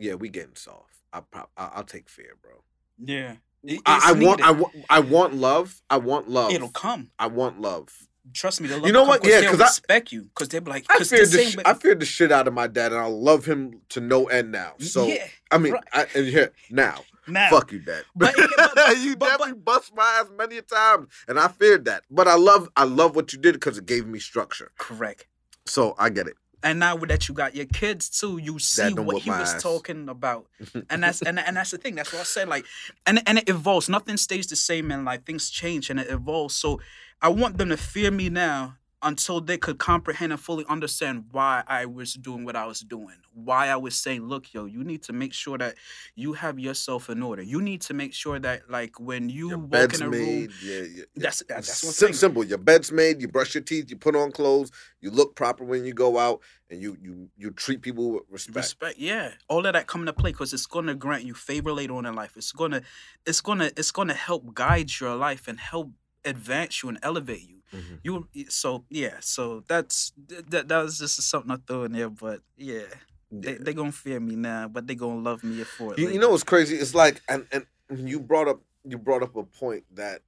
yeah, we getting soft. I prob- I- I'll take fear, bro. Yeah. It- I, I want I I want love. I want love. It'll come. I want love. Trust me, they'll You know what? Yeah, they'll 'cause I- respect you because they're be like, I because feared the sh- I feared the shit out of my dad, and I love him to no end now. So yeah, I mean, right. I, and here now, now, fuck you, dad. But- but- but- you but- definitely bust my ass many a times, and I feared that. But I love, I love what you did because it gave me structure. correct. So I get it. And now that you got your kids too, you see what he was talking about, and that's and, and that's the thing. That's what I said. Like, and and it evolves. Nothing stays the same in life. Things change and it evolves. So I want them to fear me now until they could comprehend and fully understand why I was doing what I was doing. Why I was saying, look, yo, you need to make sure that you have yourself in order. You need to make sure that, like, when you Your walk in a made. room, Yeah, yeah, yeah. that's that, that's Sim- thing. simple. Your bed's made. You brush your teeth. You put on clothes. You look proper when you go out, and you you you treat people with respect. Respect, yeah. All of that come into play because it's gonna grant you favor later on in life. It's gonna, it's gonna, it's gonna help guide your life and help advance you and elevate you. Mhm. You so yeah. So that's that. That was just something I threw in there, but yeah, they they gonna fear me now, but they gonna love me for it. You, you know what's crazy? It's like, and and you brought up you brought up a point that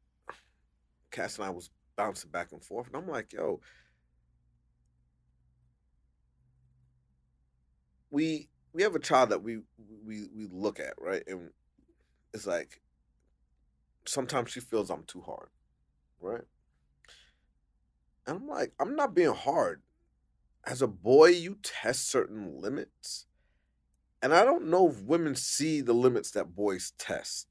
Cass and I was bouncing back and forth, and I'm like, yo, we we have a child that we we we look at right, and it's like sometimes she feels I'm too hard, right? And I'm like, I'm not being hard. As a boy, you test certain limits. And I don't know if women see the limits that boys test.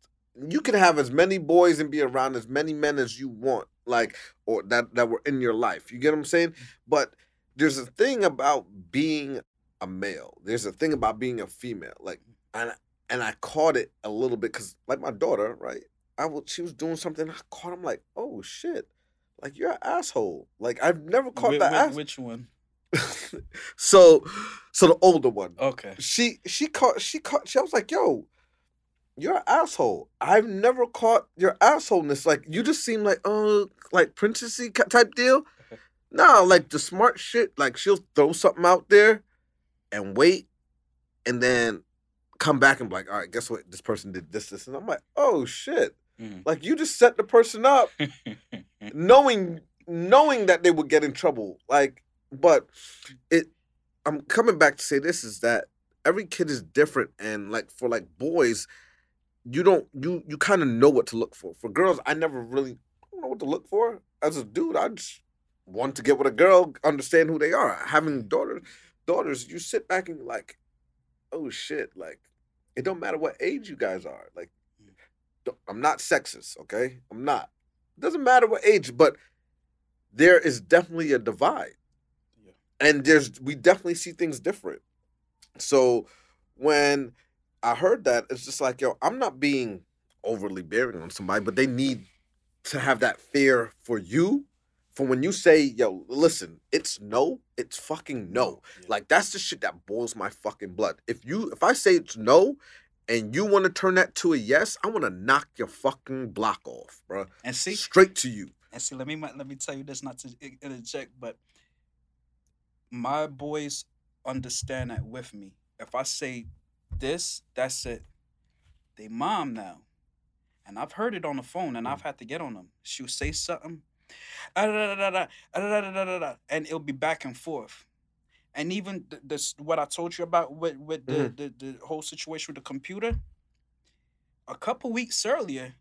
You can have as many boys and be around as many men as you want, like, or that, that were in your life. You get what I'm saying? Mm. But there's a thing about being a male. There's a thing about being a female. Like, mm. and and I caught it a little bit because, like, my daughter, right? I was she was doing something. I caught him like, oh shit, like you're an asshole. Like I've never caught Whi- that ass. which one? so, so the older one. Okay. She she caught she caught she I was like, yo, you're an asshole. I've never caught your assholeness. Like you just seem like oh like princessy type deal. Nah, like the smart shit, like she'll throw something out there and wait and then come back and be like, all right, guess what? This person did this, this, and I'm like, oh shit. Mm. Like you just set the person up knowing knowing that they would get in trouble like but it i'm coming back to say this is that every kid is different and like for like boys you don't you you kind of know what to look for. For girls i never really know what to look for. As a dude i just want to get with a girl understand who they are. Having daughters daughters you sit back and you're like oh shit like it don't matter what age you guys are like mm. i'm not sexist okay? I'm not doesn't matter what age, but there is definitely a divide. Yeah. And there's we definitely see things different. So when I heard that, it's just like, yo, I'm not being overly bearing on somebody, but they need to have that fear for you. For when you say, yo, listen, it's no, it's fucking no. Yeah. Like that's the shit that boils my fucking blood. If you if I say it's no and you want to turn that to a yes, I want to knock your fucking block off, bro. and see, Straight to you. and see, let me let me tell you this, not to interject, but my boys understand that with me. If I say this, that's it. They mom now, and I've heard it on the phone, and I've mm. had to get on them. She'll say something, and it'll be back and forth. And even th- this, what I told you about with with the, Mhm. the the whole situation with the computer. A couple weeks earlier,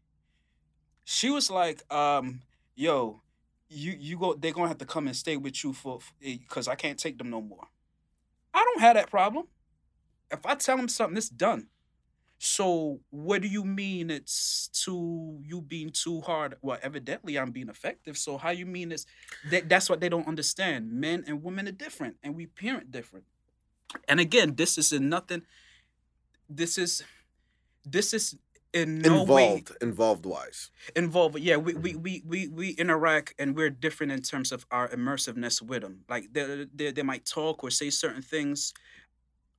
she was like, um, "Yo, you you go. They're gonna have to come and stay with you for because I can't take them no more." I don't have that problem. If I tell them something, it's done. So what do you mean it's too you being too hard? Well, evidently I'm being effective. So how you mean it's that that's what they don't understand. Men and women are different and we parent different. And again, this is in nothing. This is this is in no way involved, involved wise. involved. Yeah, we, we mm-hmm. we we we interact and we're different in terms of our immersiveness with them. Like they they, they might talk or say certain things.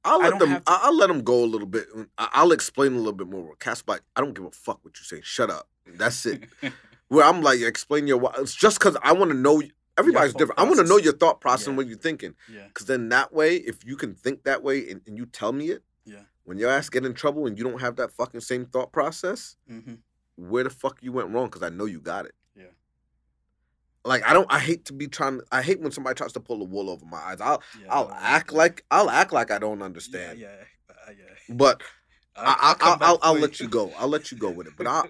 I'll let them. to- I- I'll let them go a little bit. I- I'll explain a little bit more. Like, I don't give a fuck what you say. Shut up. That's it. Where I'm like, explain your. why- It's just because I want to know. Everybody's different. I want to know your thought process and what you're thinking. yeah, Because then that way, if you can think that way and, and you tell me it, yeah. when your ass get in trouble and you don't have that fucking same thought process, hmm where the fuck you went wrong? Because I know you got it. Yeah. Like I don't. I hate to be trying. I hate when somebody tries to pull the wool over my eyes. I'll. yeah I'll act yeah. like. I'll act like I don't understand. yeah, uh, yeah. But I'll- I, I'll I, come I'll, I'll, I'll let you go. I'll let you go with it. But I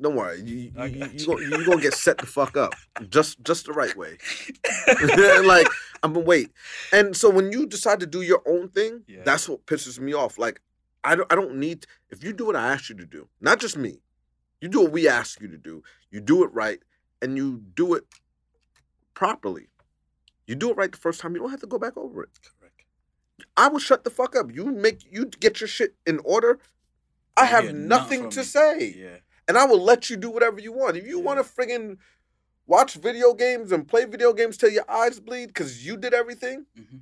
don't worry. You you, you, you, you. gonna, you gonna get set the fuck up just just the right way. like I'm gonna wait. And so when you decide to do your own thing, Yeah. that's what pisses me off. Like I don't I don't need if you do what I ask you to do, not just me. You do what we ask you to do. You do it right, and you do it properly, you do it right the first time. You don't have to go back over it. Correct. I will shut the fuck up. You make you get your shit in order. I have nothing from to me. say, Yeah. and I will let you do whatever you want. If you Yeah. want to friggin' watch video games and play video games till your eyes bleed because you did everything, hmm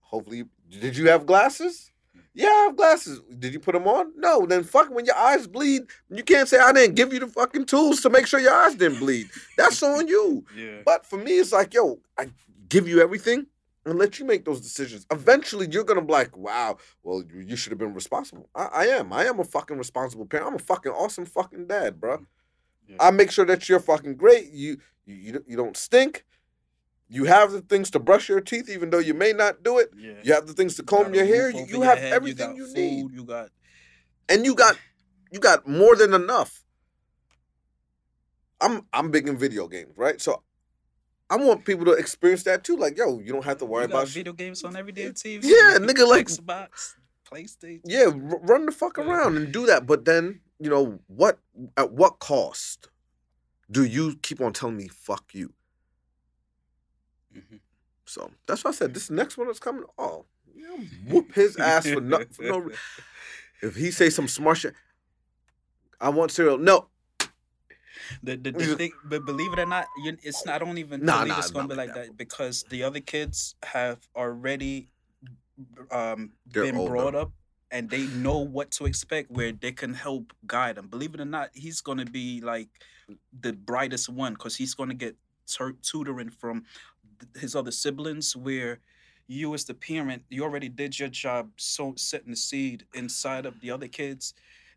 hopefully, did you have glasses? Yeah, I have glasses. Did you put them on? No. Then fuck when your eyes bleed, you can't say I didn't give you the fucking tools to make sure your eyes didn't bleed. That's on you. Yeah. But for me, it's like, yo, I give you everything and let you make those decisions. Eventually, you're gonna be like, wow, well, you, should have been responsible. I, I am. I am a fucking responsible parent. I'm a fucking awesome fucking dad, bro. Yeah. I make sure that you're fucking great. You you you don't stink. You have the things to brush your teeth, even though you may not do it. Yeah. You have the things to comb got your hair. You, you have head, everything you, food, need, You got and you got you got more than enough. I'm I'm big in video games, right? So I want people to experience that too. Like, yo, you don't have to worry you about shit. video games on every damn TV. Yeah, nigga, like- Xbox, PlayStation. Yeah, r- run the fuck around and do that. But then, you know, what at what cost do you keep on telling me fuck you? So that's why I said this next one that's coming. Oh, yeah, whoop his ass for no for no. re- If he say some smart shit, I want cereal. No, The, the, You the thing, but believe it or not, you, it's not. I don't even Nah, believe nah, it's gonna be like like that, that because the other kids have already um, been older. brought up and they know what to expect. Where they can help guide them. Believe it or not, he's gonna be like the brightest one because he's gonna get tur- tutoring from th- his other siblings. Where you as the parent, you already did your job, so setting the seed inside of the other kids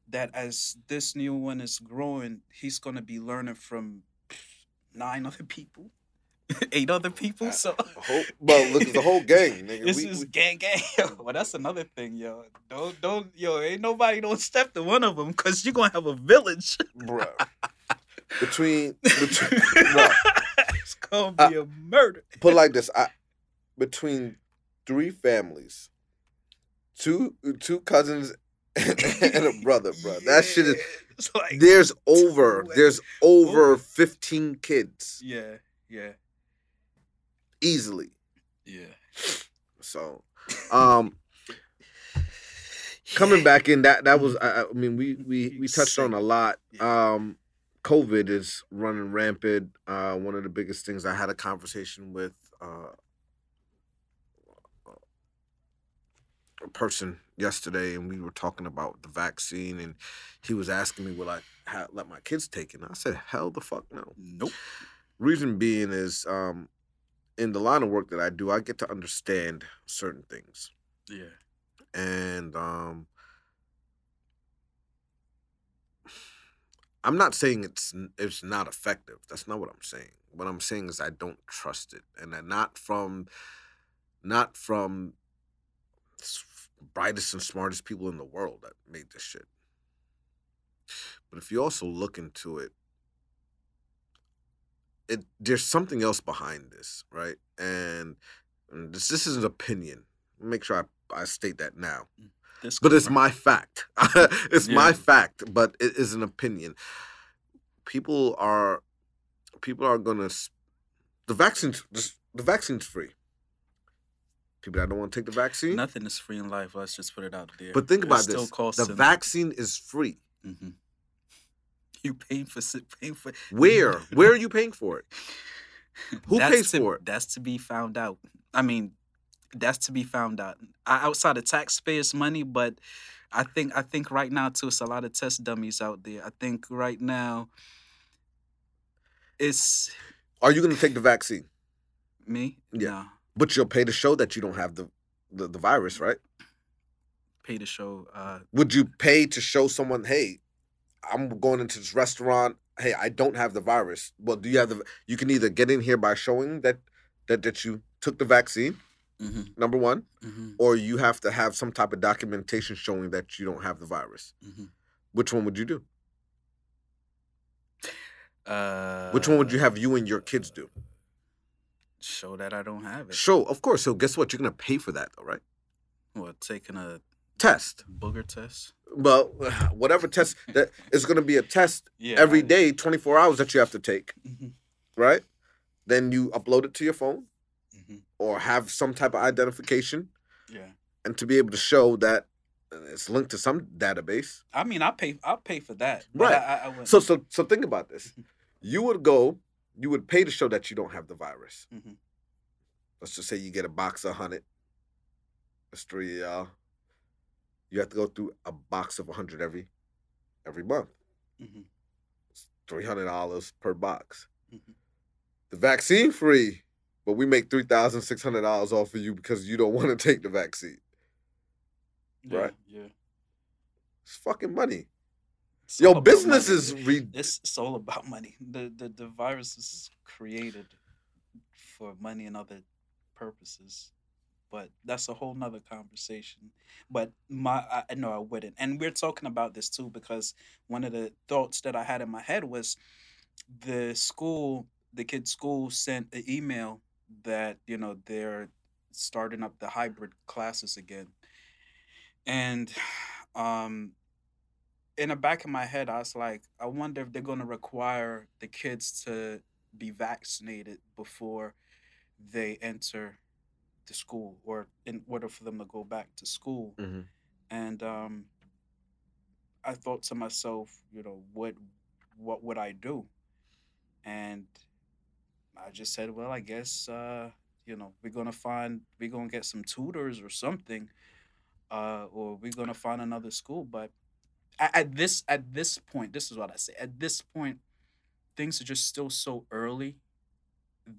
that as this new one is growing, he's gonna be learning from nine other people, eight other people. Uh, So, whole, well, look, it's the whole gang, nigga. this We- is we- gang gang. well, that's another thing, yo. Don't don't yo. Ain't nobody don't step to one of them because you're gonna have a village. bruh. Between, between bruh, it's gonna be a murder. put it like this, I between three families, two two cousins and a brother, bro. That shit is like there's over there's over 15 kids yeah yeah easily. yeah. So, um coming back in that that was I, I mean we we we touched on a lot. Um COVID is running rampant. Uh one of the biggest things I had a conversation with uh a person yesterday and we were talking about the vaccine and he was asking me will I ha- let my kids take it? And I said hell the fuck no. Nope. Reason being is um in the line of work that I do I get to understand certain things Yeah. and um I'm not saying it's it's not effective. That's not what I'm saying. What I'm saying is I don't trust it, and not from not from brightest and smartest people in the world that made this shit. But if you also look into it, it there's something else behind this, right? And, and this this is an opinion. Make sure I, I state that now mm. This but it's my fact. it's my fact, but it is an opinion. People are people are gonna the vaccine's the vaccine's free. People that don't want to take the vaccine, Nothing is free in life. Let's just put it out there. but think It about this: the vaccine is free. Mhm. You paying for paying for Where? Where are you paying for it? Who That's pays to- for it? That's to be found out. I mean, that's to be found out. Outside of taxpayers' money, but I think I think right now too, it's a lot of test dummies out there. I think right now, it's Are you going to take the vaccine? me. Yeah. Nah, But you'll pay to show that you don't have the the, the virus, right? pay to show. Uh, Would you pay to show someone, hey, I'm going into this restaurant. Hey, I don't have the virus. Well, do you have the? You can either get in here by showing that that that you took the vaccine, mhm, number one, mhm, or you have to have some type of documentation showing that you don't have the virus. mhm. Which one would you do? Uh, Which one would you have you and your kids do? Show that I don't have it. Show, of course. So guess what? You're gonna pay for that, though, right? What taking a Test. booger test? Well, whatever test that is gonna be a test Yeah. every day, 24 hours that you have to take, Mhm. right? then you upload it to your phone or have some type of identification, Yeah. and to be able to show that it's linked to some database. I mean, I pay. I'll pay for that. Right. I, I. So so so think about this. You would go, you would pay to show that you don't have the virus. Mhm. Let's just say you get a box of hundred. That's three y'all. You have to go through a box of hundred every every month. Mhm. Three hundred dollars per box. Mhm. The vaccine free, but we make three thousand six hundred dollars off of you because you don't want to take the vaccine. yeah, right. Yeah. It's fucking money. It's Yo, business money. is re- It's, it's all about money. The, the the virus is created for money and other purposes, but that's a whole nother conversation. But my I, I I wouldn't, and we're talking about this too because one of the thoughts that I had in my head was the school, the kid's school sent an email that you know they're starting up the hybrid classes again, and um in the back of my head, I was like, I wonder if they're going to require the kids to be vaccinated before they enter the school or in order for them to go back to school. Mhm. And um, I thought to myself, you know, what what would I do? And I just said, well, I guess uh, you know we're gonna find we're gonna get some tutors or something, uh, or we're gonna find another school. But at, at this at this point, this is what I say. At this point, things are just still so early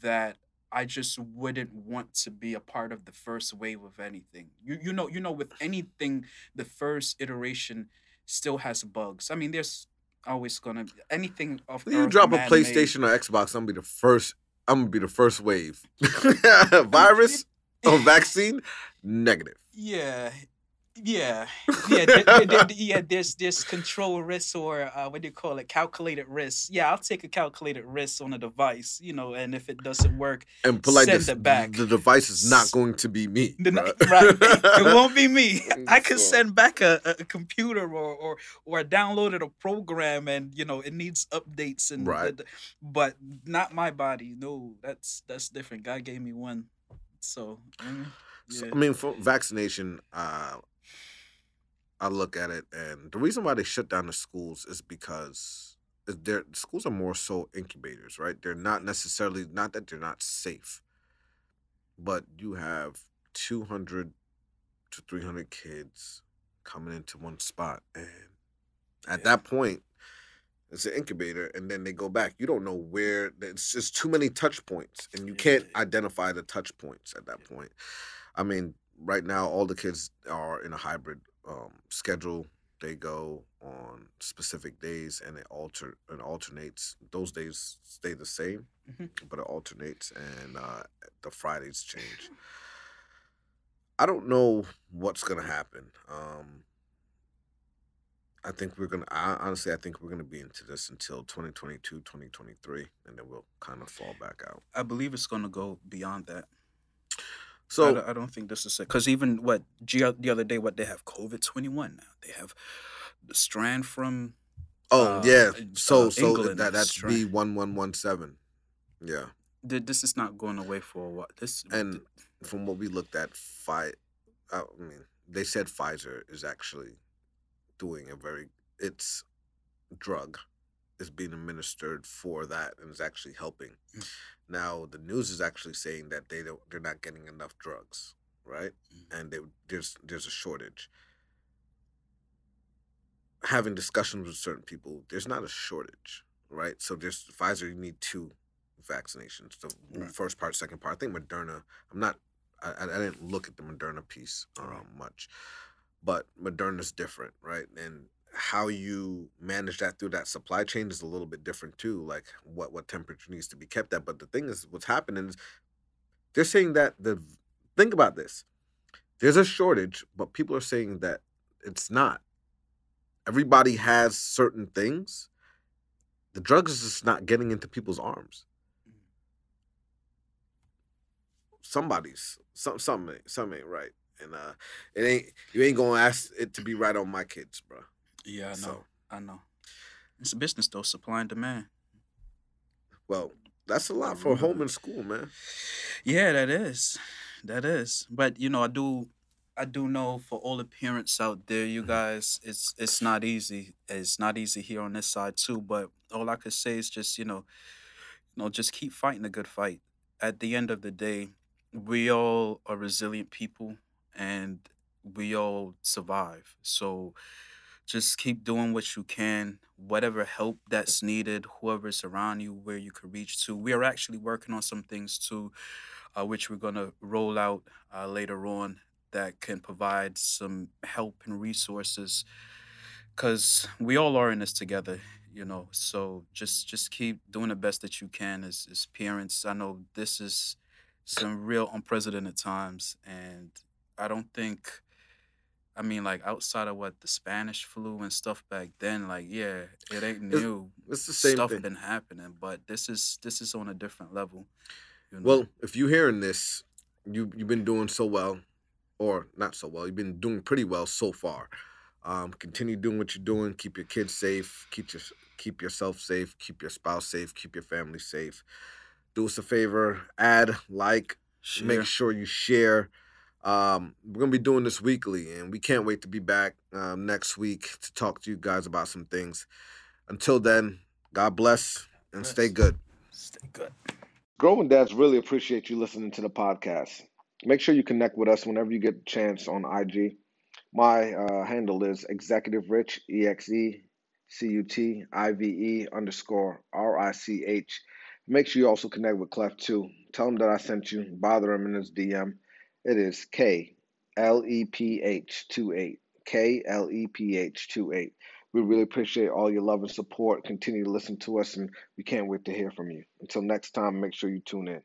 that I just wouldn't want to be a part of the first wave of anything. You you know you know with anything, the first iteration still has bugs. I mean, there's always gonna be anything of You drop a PlayStation or Xbox, I'm gonna be the first. I'm gonna be the first wave. Virus or vaccine, negative. Yeah, yeah, yeah, th- th- th- yeah. There's there's control risk or uh, what do you call it? Calculated risk. Yeah, I'll take a calculated risk on a device, you know, and if it doesn't work, And put like Send this, it back. the device is not going to be me. the, right, it won't be me. I can send back a, a computer or or or I downloaded a program and you know it needs updates and Right. but not my body. No, that's that's different. God gave me one, so. mm, So. I mean, for vaccination, uh, I look at it, and the reason why they shut down the schools is because is they're, schools are more so incubators, right? They're not necessarily not that they're not safe, but you have two hundred to three hundred kids coming into one spot, and at Yeah. that point. It's an incubator, and then they go back. You don't know where. It's just too many touch points, and you can't identify the touch points at that point. I mean, right now all the kids are in a hybrid um, schedule. They go on specific days, and it alter and alternates. Those days stay the same, Mhm. but it alternates, and uh, the Fridays change. I don't know what's gonna happen. Um, I think we're gonna. I, honestly, I think we're gonna be into this until 2022, 2023, and then we'll kind of fall back out. I believe it's going to go beyond that. I, So don't, I don't think this is it. Because even what G- the other day, what they have COVID 21 now. They have the strand from. Oh uh, yeah, uh, so uh, so England that that's. B one one one seven. Yeah, Th- This is not going away for a while. This and from what we looked at, Pfi, I mean, they said Pfizer is actually doing a very its drug is being administered for that and is actually helping. Mm. Now the news is actually saying that they don't they're not getting enough drugs, right? Mhm. And they, there's there's a shortage. Having discussions with certain people, there's not a shortage, right? So there's Pfizer. You need two vaccinations. The Right. first part, second part. I think Moderna. I'm not. I, I I didn't look at the Moderna piece um, Right. much, but Moderna's different, right? And how you manage that through that supply chain is a little bit different too. Like what what temperature needs to be kept at. But the thing is, what's happening is they're saying that the think about this. There's a shortage, but people are saying that it's not. Everybody has certain things. The drugs is just not getting into people's arms. Somebody's some some ain't, some ain't right, and uh, it ain't you ain't gonna ask it to be right on my kids, bro. Yeah, I know. So I know. It's a business though, supply and demand. well, That's a lot for home and school, man. Yeah, that is. That is. But you know, I do I do know for all the parents out there, you Mhm. guys, it's it's not easy. It's not easy here on this side too, but all I could say is just, you know, you know, just keep fighting the good fight. At the end of the day, we all are resilient people and we all survive. So just keep doing what you can, whatever help that's needed, whoever's around you, where you can reach to. We are actually working on some things too, uh, which we're going to roll out uh, later on that can provide some help and resources because we all are in this together you know so just just keep doing the best that you can as, as parents i know this is some real unprecedented times and i don't think i mean like outside of what the spanish flu and stuff back then like yeah it ain't new it's the same stuff thing. been happening but this is this is on a different level you know Well, if you're hearing this, you you've been doing so well, or not so well. You've been doing pretty well so far. Um, continue doing what you're doing. Keep your kids safe. Keep your keep yourself safe. Keep your spouse safe. Keep your family safe. Do us a favor. Add, like, make sure you share. Um, we're gonna be doing this weekly, and we can't wait to be back um, next week to talk to you guys about some things. Until then, God bless and stay good. stay good Growing Dads really appreciate you listening to the podcast. Make sure you connect with us whenever you get a chance on IG. My uh, handle is Executive Rich, E X E C U T I V E underscore R I C H. Make sure you also connect with Kleph too. Tell him that I sent you. Bother him in his DM. It is K L E P H 28. K L E P H 28. We really appreciate all your love and support. Continue to listen to us, and we can't wait to hear from you. Until next time, make sure you tune in.